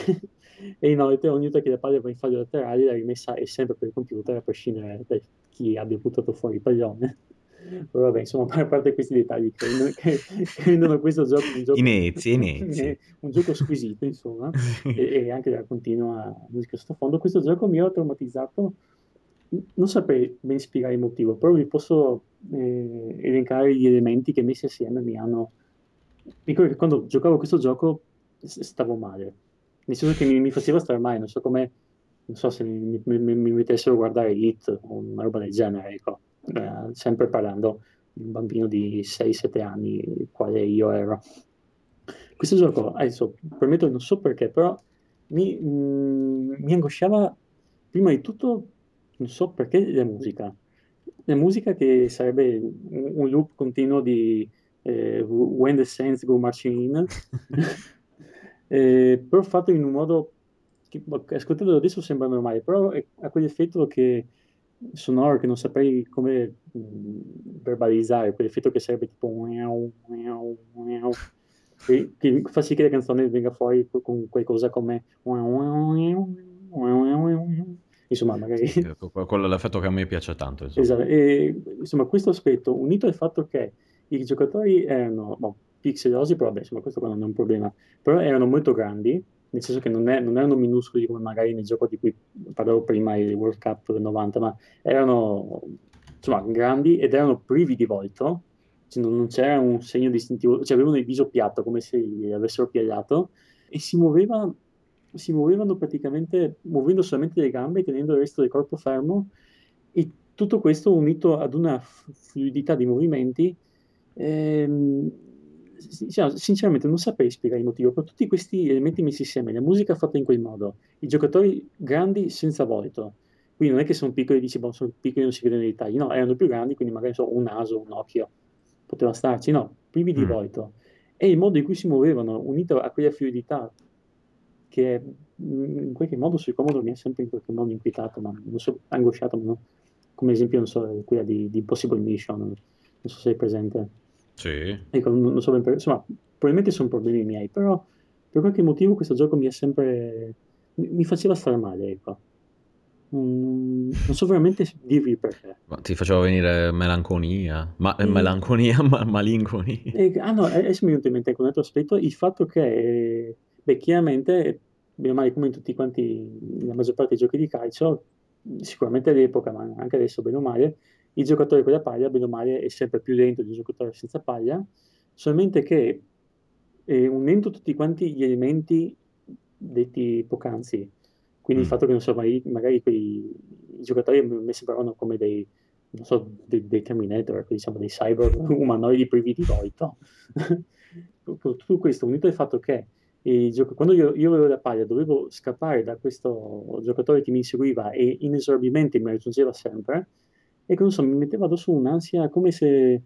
e inoltre ogni volta che la palla va in fallo laterale la rimessa è sempre per il computer a prescindere da chi abbia buttato fuori il pallone però vabbè insomma a parte questi dettagli che, che, che rendono questo gioco un gioco inezzi, inezzi. un gioco squisito insomma e, e, anche la continua musica sottofondo questo gioco mi ha traumatizzato non saprei ben spiegare il motivo però vi posso eh, elencare gli elementi che messi assieme mi hanno ricordo che quando giocavo questo gioco stavo male nel senso che mi, mi faceva stare male, non so come, non so se mi, mi, mi mettessero a guardare Hit o una roba del genere, ecco. eh, sempre parlando di un bambino di 6-7 anni, quale io ero. Questo gioco, adesso, permetto, non so perché, però mi, mh, mm, mi angosciava prima di tutto, non so perché, la musica. La musica che sarebbe un, un loop continuo di eh, When the Saints Go Marching In. eh, però fatto in un modo che boh, ascoltandolo adesso sembra normale, però è, ha quell'effetto che sonoro che non saprei come mh, verbalizzare, quell'effetto che sarebbe tipo che, che, fa sì che la canzone venga fuori con qualcosa come insomma magari sì, quello è l'effetto che a me piace tanto insomma. Esatto. E, insomma questo aspetto unito al fatto che i giocatori erano boh, pixelosi, però vabbè, insomma, questo qua non è un problema. Però erano molto grandi, nel senso che non, è, non erano minuscoli come magari nel gioco di cui parlavo prima, il World Cup del 90, ma erano insomma grandi ed erano privi di volto, cioè non, non, c'era un segno distintivo, cioè avevano il viso piatto come se li avessero piagliato e si muoveva si muovevano praticamente muovendo solamente le gambe tenendo il resto del corpo fermo e tutto questo unito ad una fluidità di movimenti ehm, sinceramente non saprei spiegare il motivo, però tutti questi elementi messi insieme, la musica fatta in quel modo, i giocatori grandi senza volto, quindi non è che sono piccoli e dici, boh, sono piccoli e non si vedono i dettagli, no, erano più grandi, quindi magari so, un naso, un occhio, poteva starci, no, privi di mm. volto. E il modo in cui si muovevano, unito a quella fluidità, che mm, in qualche modo sul comodo mi ha sempre in qualche modo inquietato, ma non so, angosciato, ma no? come esempio, non so, quella di, di Impossible Mission, non so se è presente. Sì. Ecco, non, so ben per... insomma, probabilmente sono problemi miei, però per qualche motivo questo gioco mi ha sempre... mi faceva stare male, ecco. Mm, non so veramente dirvi perché. Ma ti faceva venire melanconia, ma, eh, melanconia, ma, malinconia. Eh, ah no, adesso mi è venuto in mente anche un altro aspetto, il fatto che, beh, chiaramente, bene male come in tutti quanti, la maggior parte dei giochi di calcio, sicuramente all'epoca, ma anche adesso bene o male, il giocatore con la paglia, bene o male, è sempre più lento di un giocatore senza paglia, solamente che eh, unendo tutti quanti gli elementi detti poc'anzi, quindi mm. il fatto che non so, magari, magari quei giocatori a me sembravano come dei, non so, dei, dei Terminator, diciamo dei cyber umanoidi privi di volto. Tutto questo unito al fatto che gioco- quando io, io, avevo la paglia dovevo scappare da questo giocatore che mi inseguiva e inesorabilmente mi raggiungeva sempre, e che non so, mi metteva addosso un'ansia come se...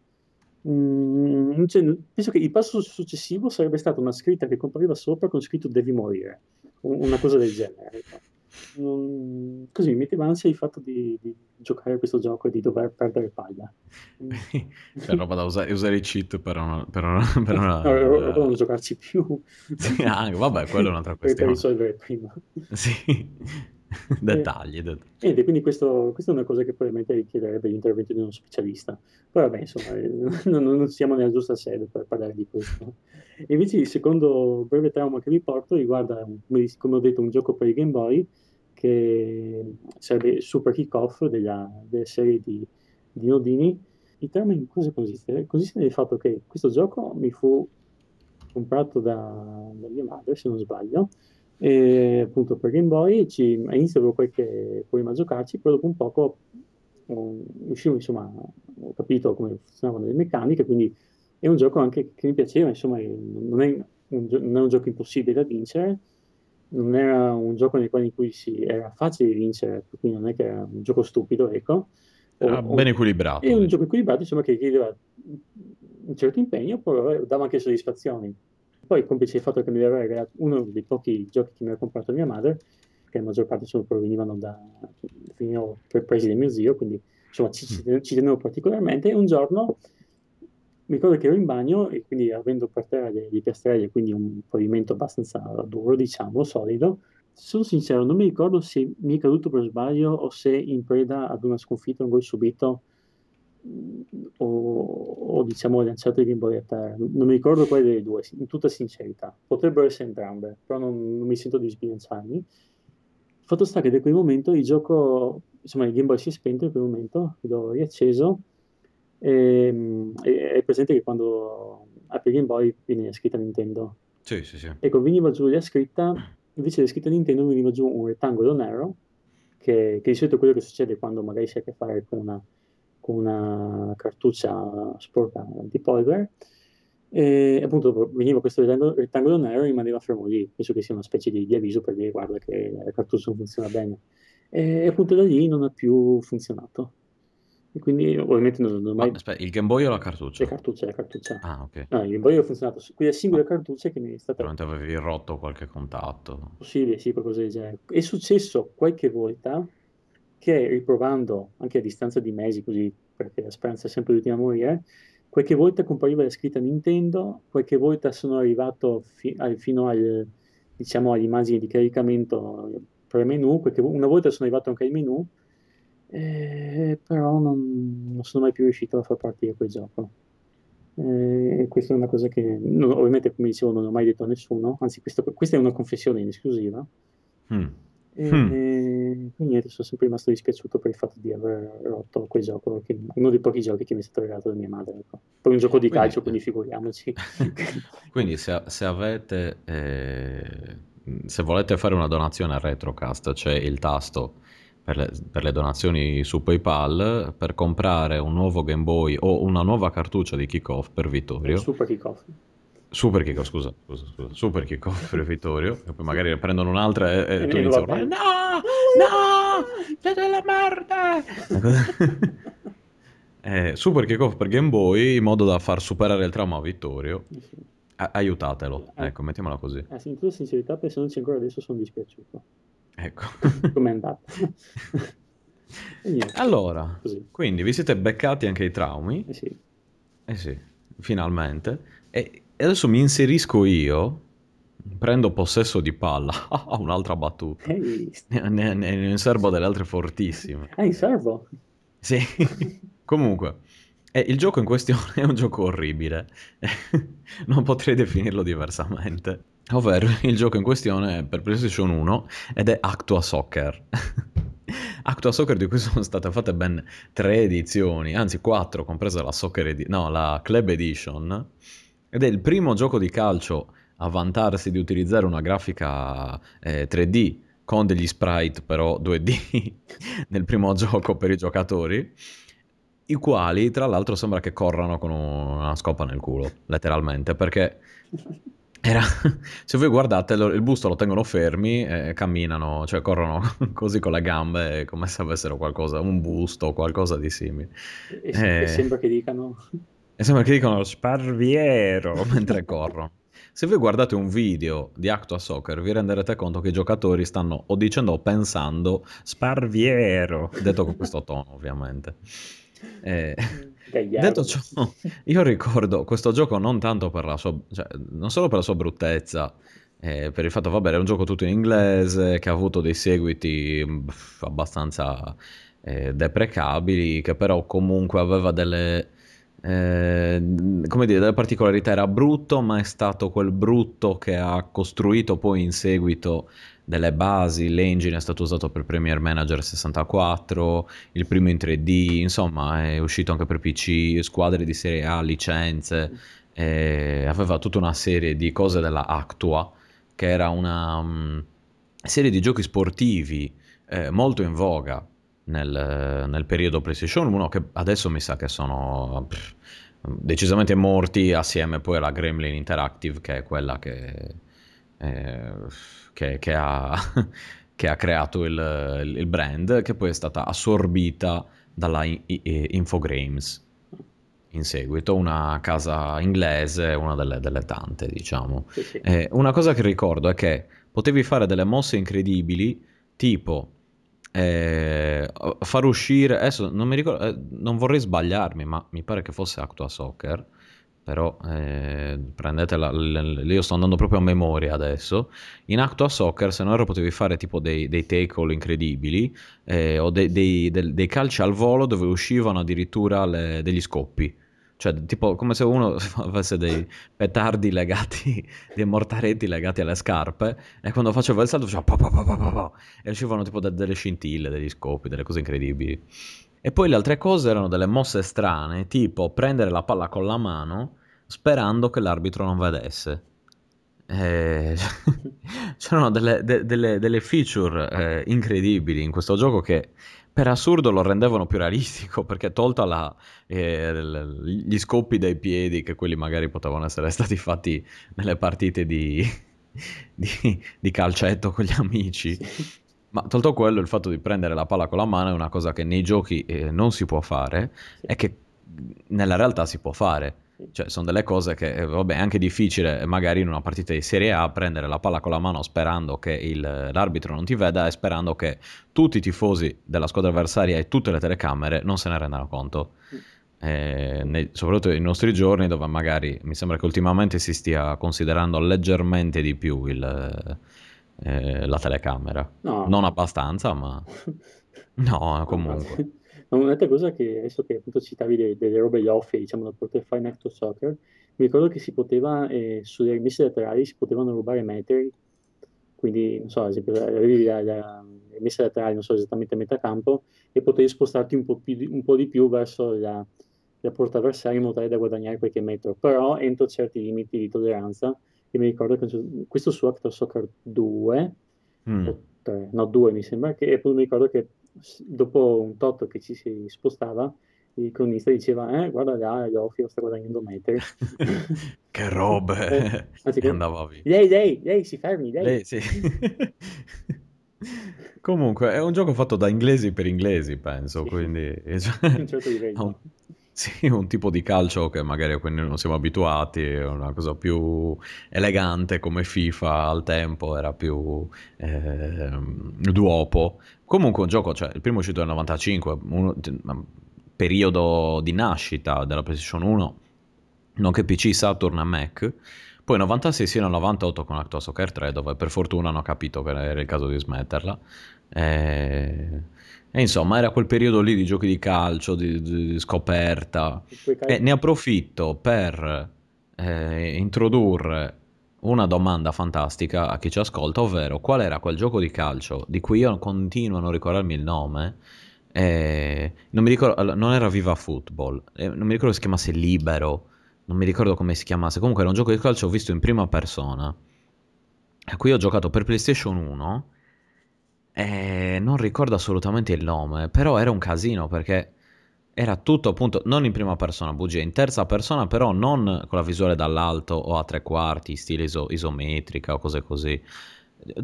Mm, cioè, penso che il passo successivo sarebbe stata una scritta che compariva sopra con scritto devi morire, una cosa del genere. Non... Così mi metteva ansia il fatto di, di, giocare a questo gioco e di dover perdere paglia. C'è roba da usare, usare i cheat per, una, per, una, per una... no, uh... non giocarci più. sì, anche, vabbè, quello è un'altra questione. Per risolvere prima. Sì. dettagli, dettagli. E quindi questo, questa è una cosa che probabilmente richiederebbe l'intervento di uno specialista. Poi vabbè, insomma, eh, non, non, siamo nella giusta sede per parlare di questo. E invece il secondo breve trauma che vi porto riguarda, come ho detto, un gioco per i Game Boy che sarebbe Super Kick-Off della, della serie di, di Nodini. Il trauma in cosa consiste? Consiste nel fatto che questo gioco mi fu comprato da, da mia madre, se non sbaglio, e appunto per Game Boy ci, all'inizio avevo qualche problema a giocarci, poi dopo un poco riuscivo, insomma, ho capito come funzionavano le meccaniche, quindi è un gioco anche che mi piaceva, insomma, non è un, non è un gioco impossibile da vincere, non era un gioco nel quale in cui si, era facile vincere, quindi non è che era un gioco stupido, ecco. Era o, ben equilibrato. È un gioco equilibrato, insomma, che richiedeva un certo impegno, però dava anche soddisfazioni. Poi, complice il fatto che mi aveva regalato uno dei pochi giochi che mi aveva comprato mia madre, che la maggior parte sono, provenivano da venivano presi da mio zio, quindi insomma ci, mm. ci tenevo particolarmente. un giorno mi ricordo che ero in bagno e quindi avendo per terra degli piastrelli, quindi un pavimento abbastanza duro, diciamo, solido, sono sincero, non mi ricordo se mi è caduto per sbaglio o se in preda ad una sconfitta, un gol subito, o, o diciamo lanciato il Game Boy a terra. Non mi ricordo quale delle due, in tutta sincerità. Potrebbero essere entrambe, però non, non mi sento di sbilanciarmi. Fatto sta che da quel momento il gioco, insomma il Game Boy si è spento in quel momento, l'ho riacceso e, è presente che quando apri il Game Boy viene scritta Nintendo. Sì, sì, sì. Ecco, veniva giù la scritta, invece della scritta Nintendo veniva giù un rettangolo nero, che, che di solito è quello che succede quando magari si ha a che fare con una con una cartuccia sporca di polvere e appunto veniva questo rettangolo, rettangolo nero e rimaneva fermo lì penso che sia una specie di, di, avviso per dire guarda che la cartuccia non funziona bene e appunto da lì non ha più funzionato e quindi ovviamente non, non mai... aspetta, il Game Boy o la cartuccia? La cartuccia, la cartuccia. Ah, ok. No, il Game Boy ha funzionato su quella singola cartuccia che mi è stata... Probabilmente avevi rotto qualche contatto. Possibile, sì, qualcosa del genere. È successo qualche volta che riprovando anche a distanza di mesi, così perché la speranza è sempre l'ultima a morire, qualche volta compariva la scritta Nintendo, qualche volta sono arrivato fi- al, fino al, diciamo, all'immagine di caricamento per menu, qualche, una volta sono arrivato anche al menu, eh, però non, non, sono mai più riuscito a far partire quel gioco. Eh, questa è una cosa che non, ovviamente, come dicevo, non ho mai detto a nessuno, anzi, questo, questa è una confessione in esclusiva. Mm. E, hmm. quindi niente, sono sempre rimasto dispiaciuto per il fatto di aver rotto quel gioco, che, uno dei pochi giochi che mi è stato regalato da mia madre. Ecco. Poi un gioco di quindi, calcio, quindi figuriamoci. quindi se, se avete, eh, se volete fare una donazione a Retrocast, c'è il tasto per le, per le, donazioni su PayPal per comprare un nuovo Game Boy o una nuova cartuccia di Kickoff per Vittorio. Super Kickoff. Super kick, scusa, scusa, scusa, super per Vittorio, e poi magari prendono un'altra e, e tu inizi a no, no, c'è della merda! eh, super kick off per Game Boy in modo da far superare il trauma a Vittorio. A- aiutatelo, eh, ecco, mettiamola così. Eh, in tutta sincerità, pensandoci ancora adesso sono dispiaciuto. Ecco. Com'è andata? allora, così. quindi vi siete beccati anche i traumi. Eh sì. Eh sì, finalmente. E e adesso mi inserisco io, prendo possesso di palla, un'altra battuta. Ne, ne, ne inserbo delle altre fortissime. Ah, in serbo? Sì. Comunque, eh, il gioco in questione è un gioco orribile. non potrei definirlo diversamente. Ovvero, il gioco in questione è per PlayStation 1 ed è Actua Soccer. Actua Soccer di cui sono state fatte ben tre edizioni, anzi quattro, compresa la, Soccer edi- no, la Club Edition ed è il primo gioco di calcio a vantarsi di utilizzare una grafica eh, 3D con degli sprite però 2D nel primo gioco per i giocatori, i quali tra l'altro sembra che corrano con una scopa nel culo, letteralmente, perché Era, se voi guardate, il busto lo tengono fermi e camminano, cioè corrono così con le gambe come se avessero qualcosa, un busto o qualcosa di simile. E, e, e sembra che dicano... E sembra che dicano sparviero mentre corrono. Se voi guardate un video di Actua Soccer vi renderete conto che i giocatori stanno o dicendo o pensando sparviero, detto con questo tono ovviamente. Eh, detto ciò, io ricordo questo gioco non tanto per la sua, cioè, non solo per la sua bruttezza, eh, per il fatto, vabbè, è un gioco tutto in inglese che ha avuto dei seguiti abbastanza eh, deprecabili, che però comunque aveva delle eh, come dire, delle particolarità era brutto, ma è stato quel brutto che ha costruito poi in seguito delle basi, l'engine è stato usato per Premiere Manager 64, il primo in 3D, insomma è uscito anche per PC, squadre di serie A, licenze, eh, aveva tutta una serie di cose della Actua, che era una um, serie di giochi sportivi eh, molto in voga nel, nel, periodo PlayStation 1 che adesso mi sa che sono pff, decisamente morti assieme poi alla Gremlin Interactive che è quella che, eh, che, che, ha, che ha, creato il, il, brand che poi è stata assorbita dalla Infogrames in seguito, una casa inglese, una delle, delle tante diciamo. Sì, sì. Eh, una cosa che ricordo è che potevi fare delle mosse incredibili tipo eh, far uscire adesso non mi ricordo eh, non vorrei sbagliarmi ma mi pare che fosse Actua Soccer però eh, prendetela io sto andando proprio a memoria adesso. In Actua Soccer se non ero potevi fare tipo dei, dei take-all incredibili eh, o dei, dei, dei, calci al volo dove uscivano addirittura le, degli scoppi cioè, tipo, come se uno avesse dei petardi legati, dei mortaretti legati alle scarpe, e quando faceva il salto faceva pa, pa, pa, e uscivano tipo de- delle scintille, degli scopi, delle cose incredibili. E poi le altre cose erano delle mosse strane, tipo prendere la palla con la mano sperando che l'arbitro non vedesse. Eh, c'erano delle, de, delle, delle feature eh, incredibili in questo gioco che per assurdo lo rendevano più realistico perché tolta la, eh, gli scoppi dai piedi che quelli magari potevano essere stati fatti nelle partite di, di, di calcetto con gli amici. Ma tolto quello il fatto di prendere la palla con la mano è una cosa che nei giochi eh, non si può fare e che nella realtà si può fare cioè, sono delle cose che, eh, vabbè, è anche difficile magari in una partita di Serie A prendere la palla con la mano sperando che il, l'arbitro non ti veda e sperando che tutti i tifosi della squadra avversaria e tutte le telecamere non se ne rendano conto. Eh, nei, soprattutto nei nostri giorni dove magari mi sembra che ultimamente si stia considerando leggermente di più il, eh, la telecamera. No. Non abbastanza, ma... No, comunque. Un'altra cosa che adesso che appunto citavi delle, delle robe loffie, diciamo, da poter fare in Acto Soccer, mi ricordo che si poteva, eh, sulle rimesse laterali si potevano rubare metri, quindi, non so, ad esempio, avevi la, la rimessa laterali, non so esattamente a metà campo, e potevi spostarti un po', più, un po di più verso la, la porta avversaria in modo tale da guadagnare qualche metro, però entro certi limiti di tolleranza, e mi ricordo che questo su Acto Soccer 2, mm. 3, no 2 mi sembra, che appunto mi ricordo che dopo un tot che ci si spostava, il cronista diceva, eh, guarda là, Iofio sta guadagnando metri. che robe! Eh, anzi, andava via. Lei, lei, lei, si fermi, lei. lei sì. Comunque, è un gioco fatto da inglesi per inglesi, penso, sì. quindi... Cioè, un certo livello. Sì, un tipo di calcio che magari a cui non siamo abituati, è una cosa più elegante come FIFA al tempo, era più eh, duopo. Comunque un gioco, cioè il primo uscito nel 95, uno, periodo di nascita della PlayStation 1, nonché PC, Saturn e Mac. Poi nel 96 sino al 98 con Actua Soccer 3, dove per fortuna hanno capito che era il caso di smetterla. E e insomma, era quel periodo lì di giochi di calcio, di, di scoperta. E ne approfitto per eh, introdurre una domanda fantastica a chi ci ascolta, ovvero qual era quel gioco di calcio di cui io continuo a non ricordarmi il nome. Eh, non, mi ricordo, non era Viva Football, eh, non mi ricordo se si chiamasse Libero, non mi ricordo come si chiamasse. Comunque era un gioco di calcio visto in prima persona, a cui ho giocato per PlayStation 1 eh, non ricordo assolutamente il nome, però era un casino perché era tutto appunto non in prima persona, bugia, in terza persona, però non con la visuale dall'alto o a tre quarti, stile iso- isometrica o cose così.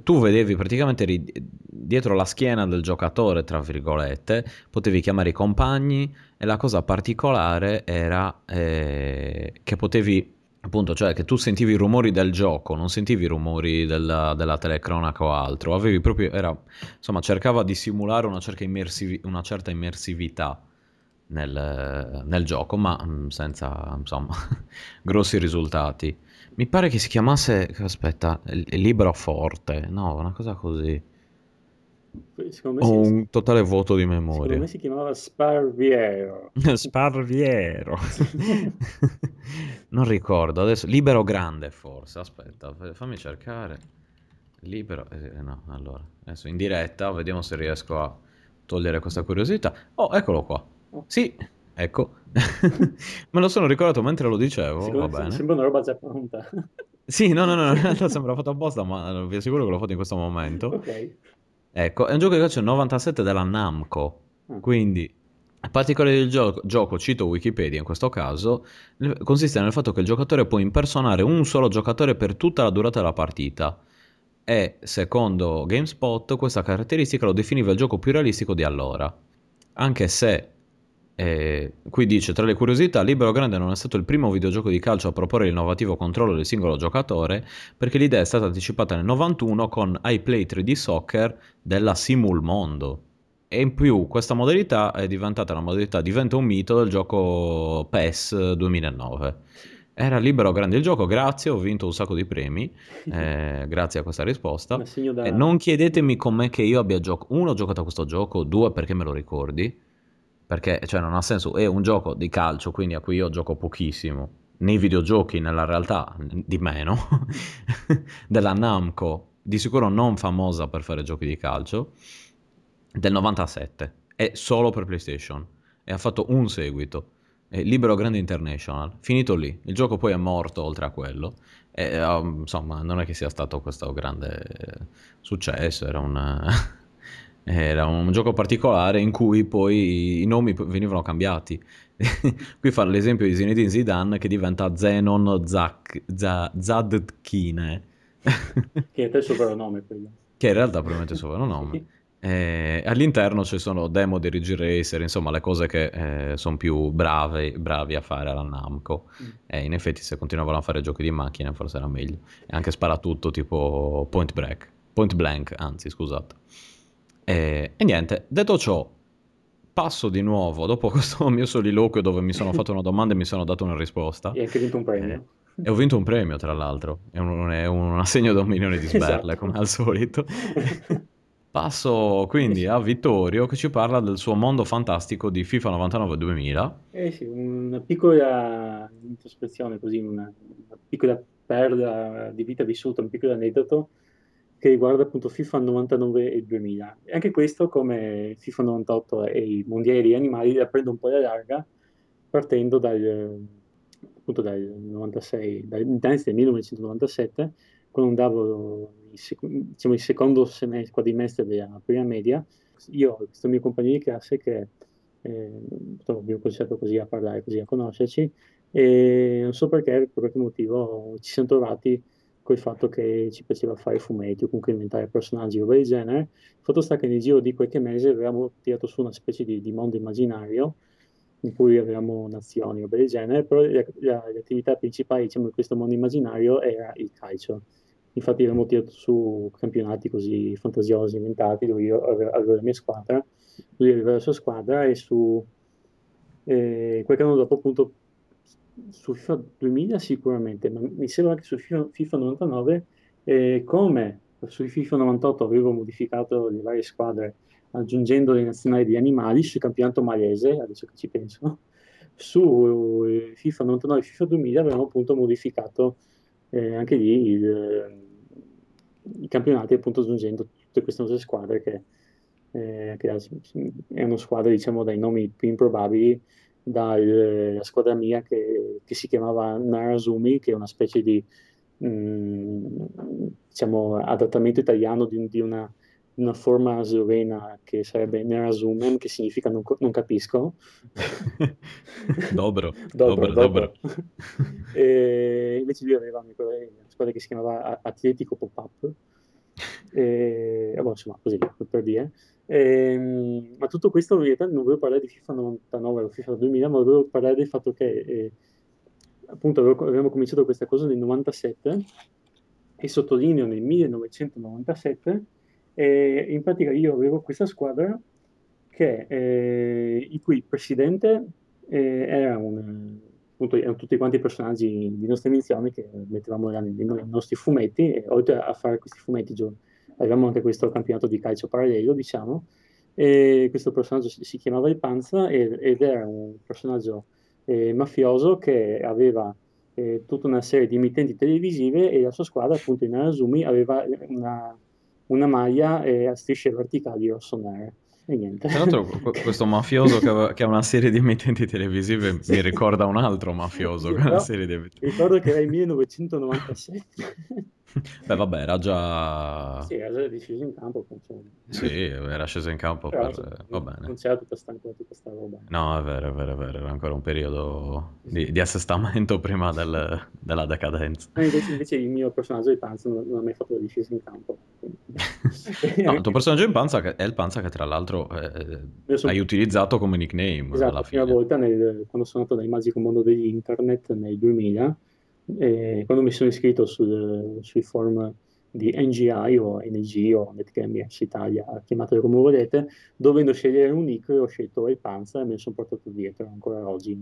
Tu vedevi praticamente ri- dietro la schiena del giocatore, tra virgolette, potevi chiamare i compagni e la cosa particolare era eh, che potevi appunto, cioè che tu sentivi i rumori del gioco, non sentivi i rumori della, della telecronaca o altro, avevi proprio, era, insomma, cercava di simulare una certa, immersivi- una certa immersività nel, nel gioco, ma mm, senza insomma grossi risultati. Mi pare che si chiamasse, aspetta, Libro Forte, no, una cosa così. Secondo Ho si, un totale vuoto di memoria. Secondo me si chiamava Sparviero. Sparviero. non ricordo, adesso Libero Grande forse, aspetta, fammi cercare. Libero, eh, no, allora, adesso in diretta, vediamo se riesco a togliere questa curiosità. Oh, eccolo qua. Sì, ecco. Me lo sono ricordato mentre lo dicevo, Secondo va bene. Sembra una roba già pronta. sì, no, no, no, in realtà sembra fatto apposta, ma vi assicuro che l'ho fatto in questo momento. Ok. Ecco, è un gioco che calcio 97 della Namco, ah. quindi la particolare del gioco, gioco, cito Wikipedia in questo caso, consiste nel fatto che il giocatore può impersonare un solo giocatore per tutta la durata della partita e, secondo GameSpot, questa caratteristica lo definiva il gioco più realistico di allora. Anche se eh, qui dice, tra le curiosità, Libero Grande non è stato il primo videogioco di calcio a proporre l'innovativo controllo del singolo giocatore, perché l'idea è stata anticipata nel 91 con iPlay 3D Soccer della Simul Mondo. E in più questa modalità è diventata la modalità Diventa un mito del gioco PES 2009. Era libero grande il gioco, grazie, ho vinto un sacco di premi, eh, grazie a questa risposta. Da... Eh, non chiedetemi com'è che io abbia giocato, uno ho giocato a questo gioco, due perché me lo ricordi, perché cioè, non ha senso, è un gioco di calcio, quindi a cui io gioco pochissimo, nei videogiochi, nella realtà, di meno, della Namco, di sicuro non famosa per fare giochi di calcio, del 97, è solo per PlayStation, e ha fatto un seguito, Libero Grande International, finito lì, il gioco poi è morto oltre a quello, e um, insomma non è che sia stato questo grande successo, era un... Era un gioco particolare in cui poi i nomi venivano cambiati. Qui fa l'esempio di Zinedine Zidane che diventa Zenon Zak, Z- Zadkine. che è il soprannome quello. Che in realtà probabilmente è il soprannome. Eh, all'interno ci sono demo di Ridge Racer, insomma le cose che eh, sono più brave, bravi a fare alla Namco. Mm. E in effetti se continuavano a fare giochi di macchine forse era meglio. E anche sparatutto tipo Point Break. Point Blank, anzi scusate. E, e niente, detto ciò, passo di nuovo dopo questo mio soliloquio dove mi sono fatto una domanda e mi sono dato una risposta. E hai vinto un premio. Eh, e ho vinto un premio, tra l'altro. È un, è un assegno da un milione di sberle, esatto. come al solito. Passo quindi a Vittorio che ci parla del suo mondo fantastico di FIFA 99-2000. Eh sì, una piccola introspezione così, una, una piccola perla di vita vissuta, un piccolo aneddoto che riguarda appunto FIFA 99 e 2000. E anche questo, come FIFA 98 e i mondiali animali, la prendo un po' alla larga, partendo dal, appunto dal 96, dall'inizio del 1997, quando andavo il, sec- diciamo, il secondo semestre, quadrimestre della prima media, io ho questo mio compagno di classe che eh, abbiamo cominciato così a parlare, così a conoscerci, e non so perché, per qualche motivo, ci siamo trovati col fatto che ci piaceva fare fumetti o comunque inventare personaggi o roba del genere. Il fatto sta che nel giro di qualche mese avevamo tirato su una specie di, di mondo immaginario in cui avevamo nazioni o roba del genere, però la, la, l'attività principale diciamo, di questo mondo immaginario era il calcio. Infatti avevamo tirato su campionati così fantasiosi, inventati, dove io avevo la mia squadra, lui aveva la sua squadra e su eh, qualche anno dopo appunto su FIFA 2000 sicuramente, ma mi sembra che su FIFA, FIFA 99, eh, come su FIFA 98 avevo modificato le varie squadre aggiungendo le nazionali di animali sul campionato malese, adesso che ci penso, su eh, FIFA 99 e FIFA 2000 avevamo appunto modificato eh, anche lì il, i campionati appunto aggiungendo tutte queste nostre squadre che, eh, che erano squadre diciamo dai nomi più improbabili dalla squadra mia che, che, si chiamava Narazumi, che è una specie di mh, mm, diciamo, adattamento italiano di, di, una, una forma slovena che sarebbe Nerazumem, che significa non, non capisco. dobro, dobro, dobro. dobro. e invece lui aveva una squadra che si chiamava Atletico Pop-Up. E, boh, insomma, così, per dire. E, ehm, ma tutto questo in realtà non volevo parlare di FIFA 99 o FIFA 2000, ma volevo parlare del fatto che eh, appunto avevamo cominciato questa cosa nel 97 e sottolineo nel 1997 e in pratica io avevo questa squadra che, eh, il cui presidente eh, era un, appunto, erano tutti quanti personaggi di nostre iniziali che mettevamo nei, nei nostri fumetti e oltre a fare questi fumetti avevamo anche questo campionato di calcio parallelo diciamo e questo personaggio si, chiamava il Panza ed era un personaggio eh, mafioso che aveva eh, tutta una serie di emittenti televisive e la sua squadra appunto in Arasumi aveva una una maglia e a strisce verticali rosso-nere. E niente. Tra l'altro, questo mafioso che, aveva, che, ha una serie di emittenti televisive mi ricorda un altro mafioso che ha una serie di emittenti. Ricordo che era il 1997. Beh, vabbè, era già. Sì, era già sceso in campo. Cioè... Sì, era sceso in campo. Però, per... Va bene. Non c'era tutta sta, tutta questa roba. No, è vero, è vero, è vero. Era ancora un periodo di, di assestamento prima del, della decadenza. Invece, invece, il mio personaggio di Panza non, non ha mai fatto la discesa in campo. no, il tuo personaggio in Panza è il Panza che, tra l'altro, eh, sono... hai utilizzato come nickname. Esatto, la prima volta nel, quando sono andato nel magico mondo degli internet nel 2000 e quando mi sono iscritto sul, sui forum di NGI o NG o NetGamers Italia, chiamatelo come volete, dovendo scegliere un nick ho scelto il Panza e me ne sono portato dietro ancora oggi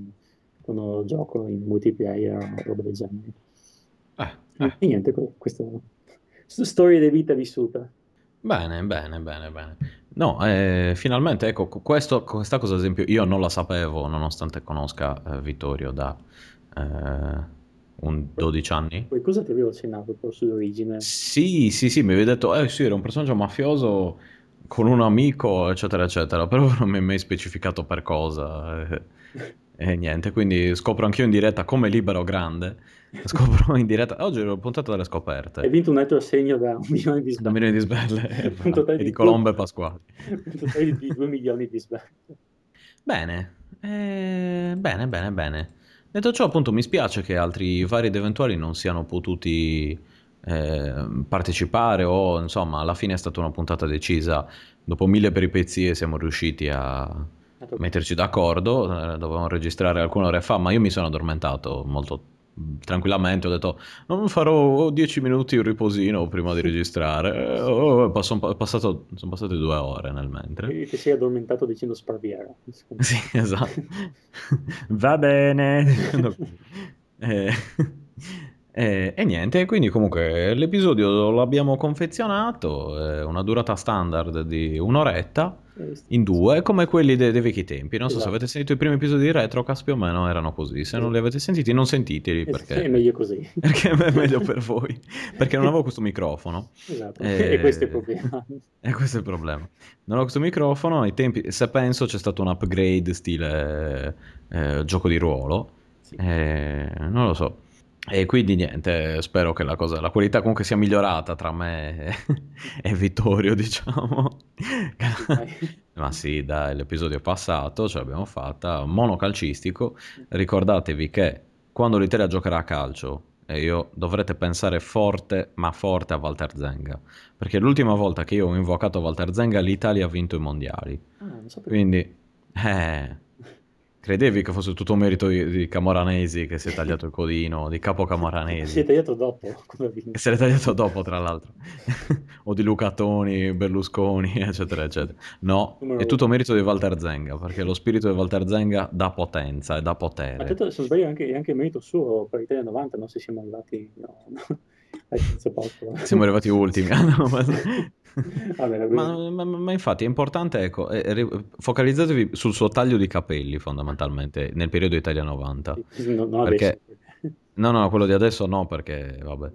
quando gioco in multiplayer o roba del genere. Eh, eh. E niente, questa storia di vita vissuta. Bene, bene, bene, bene. No, eh, finalmente, ecco, questo, questa cosa ad esempio io non la sapevo, nonostante conosca eh, Vittorio da eh, un 12 anni. Qualcosa ti avevo accennato però sull'origine. Sì, sì, sì, mi avevi detto, eh sì, era un personaggio mafioso con un amico, eccetera, eccetera, però non mi hai mai specificato per cosa. E, e niente, quindi scopro anch'io in diretta come libero grande. Scopro in diretta. Oggi ero puntato delle scoperte. Hai vinto un altro assegno da un milione di sbelle. Da milioni di sbelle e, di colombe pasquali. Un totale di 2 milioni di sbelle. Bene, eh, bene, bene, bene. Detto ciò, appunto, mi spiace che altri vari ed eventuali non siano potuti eh, partecipare o, insomma, alla fine è stata una puntata decisa. Dopo mille peripezie siamo riusciti a metterci d'accordo, eh, dovevamo registrare alcune ore fa, ma io mi sono addormentato molto tranquillamente ho detto non farò 10 minuti un riposino prima di registrare. Oh, passo, passato, sono passate due ore nel mentre. E ti sei addormentato dicendo sparviera sì esatto. Va bene. Eh, eh, e niente quindi comunque l'episodio l'abbiamo confezionato una durata standard di un'oretta in due, come quelli dei, dei vecchi tempi. Non so esatto. se avete sentito i primi episodi di Retrocast, più o meno erano così. Se non li avete sentiti, non sentiteli perché è meglio così. Perché è meglio per voi. Perché non avevo questo microfono. Esatto. E, e questo è il problema. E questo è il problema. Non avevo questo microfono. Ai tempi, se penso, c'è stato un upgrade stile eh, gioco di ruolo. Sì. Eh, non lo so. E quindi niente, spero che la, cosa, la qualità comunque sia migliorata tra me e, e Vittorio, diciamo. Ma sì, dai, l'episodio passato ce l'abbiamo fatta, monocalcistico. Ricordatevi che quando l'Italia giocherà a calcio, e io dovrete pensare forte, ma forte a Walter Zenga, perché l'ultima volta che io ho invocato Walter Zenga l'Italia ha vinto i mondiali. Ah, so quindi, eh, Credevi che fosse tutto merito di, di Camoranesi che si è tagliato il codino, di Capo Camoranesi. Si è tagliato dopo. Come che se l'è tagliato dopo, tra l'altro. o di Lucatoni, Berlusconi, eccetera, eccetera. No, è tutto merito di Walter Zenga, perché lo spirito di Walter Zenga dà potenza e dà potere. Ma detto, se sbaglio, è anche, anche merito suo per l'Italia 90, non se siamo arrivati... No, no. Siamo arrivati ultimi. no, ma... Vabbè, ma, ma, ma, infatti è importante, ecco, eh, focalizzatevi sul suo taglio di capelli fondamentalmente nel periodo Italia 90. No, no, perché... no, no, quello di adesso no, perché vabbè,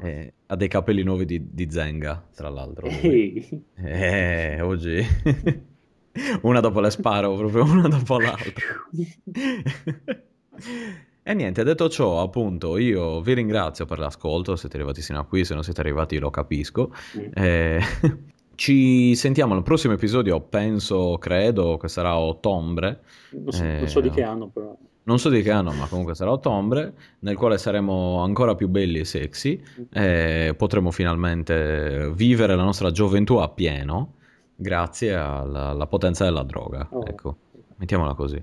eh, ha dei capelli nuovi di, di Zenga, tra l'altro. Ehi. Eh, oggi una dopo le sparo, proprio una dopo l'altra. E niente, detto ciò, appunto, io vi ringrazio per l'ascolto, siete arrivati sino a qui, se non siete arrivati lo capisco. Mm. Eh, Ci sentiamo al prossimo episodio, penso, credo che sarà ottobre. Non so, non so di che anno, però. Non so di che anno, ma comunque sarà ottobre, nel quale saremo ancora più belli e sexy e potremo finalmente vivere la nostra gioventù a pieno grazie alla, alla potenza della droga. Oh. Ecco, mettiamola così.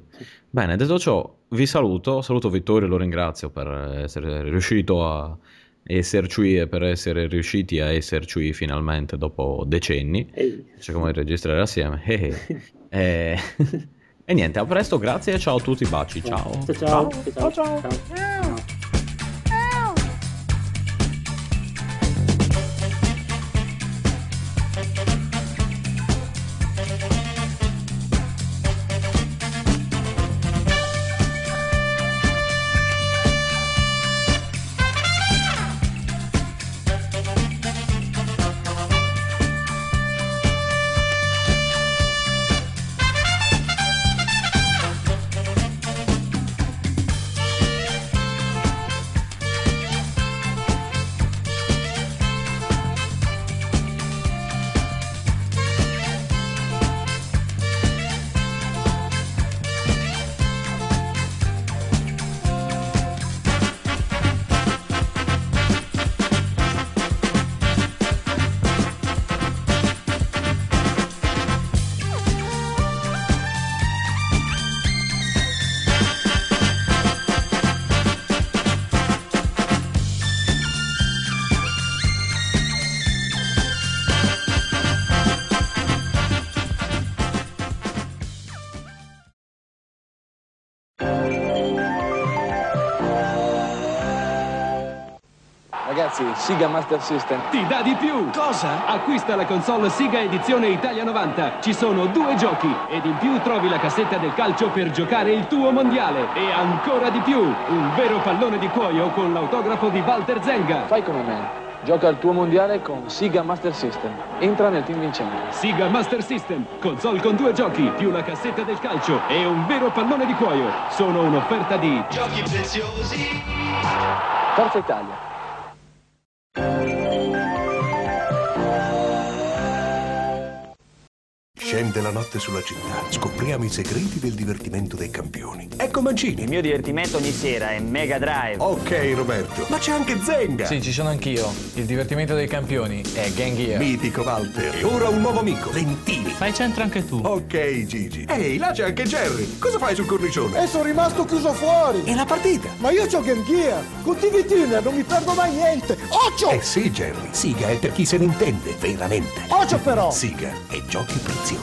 Bene, detto ciò, vi saluto, saluto Vittorio e lo ringrazio per essere riuscito a esserci e per essere riusciti a esserci finalmente dopo decenni. Ehi. Cerchiamo di registrare assieme. Eh, eh. E... e niente, a presto, grazie e ciao a tutti, baci, ciao. Ciao ciao. Ciao, ciao. ciao. Ragazzi, Siga Master System. Ti dà di più! Cosa? Acquista la console Siga Edizione Italia 90. Ci sono due giochi ed in più trovi la cassetta del calcio per giocare il tuo mondiale. E ancora di più, un vero pallone di cuoio con l'autografo di Walter Zenga. Fai come me. Gioca il tuo mondiale con Siga Master System. Entra nel team vincente. Siga Master System, console con due giochi, più la cassetta del calcio e un vero pallone di cuoio. Sono un'offerta di Giochi preziosi. Forza Italia. Thank you. Scende la notte sulla città. Scopriamo i segreti del divertimento dei campioni. Ecco Mancini. Il mio divertimento ogni sera è Mega Drive. Ok, Roberto. Ma c'è anche Zenga. Sì, ci sono anch'io. Il divertimento dei campioni è Gang Gear. Mitico Walter. E ora un nuovo amico. Lentini. Fai centro anche tu. Ok, Gigi. Ehi, là c'è anche Jerry. Cosa fai sul cornicione? E sono rimasto chiuso fuori. E la partita? Ma io c'ho Game Gear. Con TV Tuner non mi perdo mai niente. Occhio! Eh sì, Jerry. Siga è per chi se ne intende, veramente. Occhio però! Siga e giochi preziosi.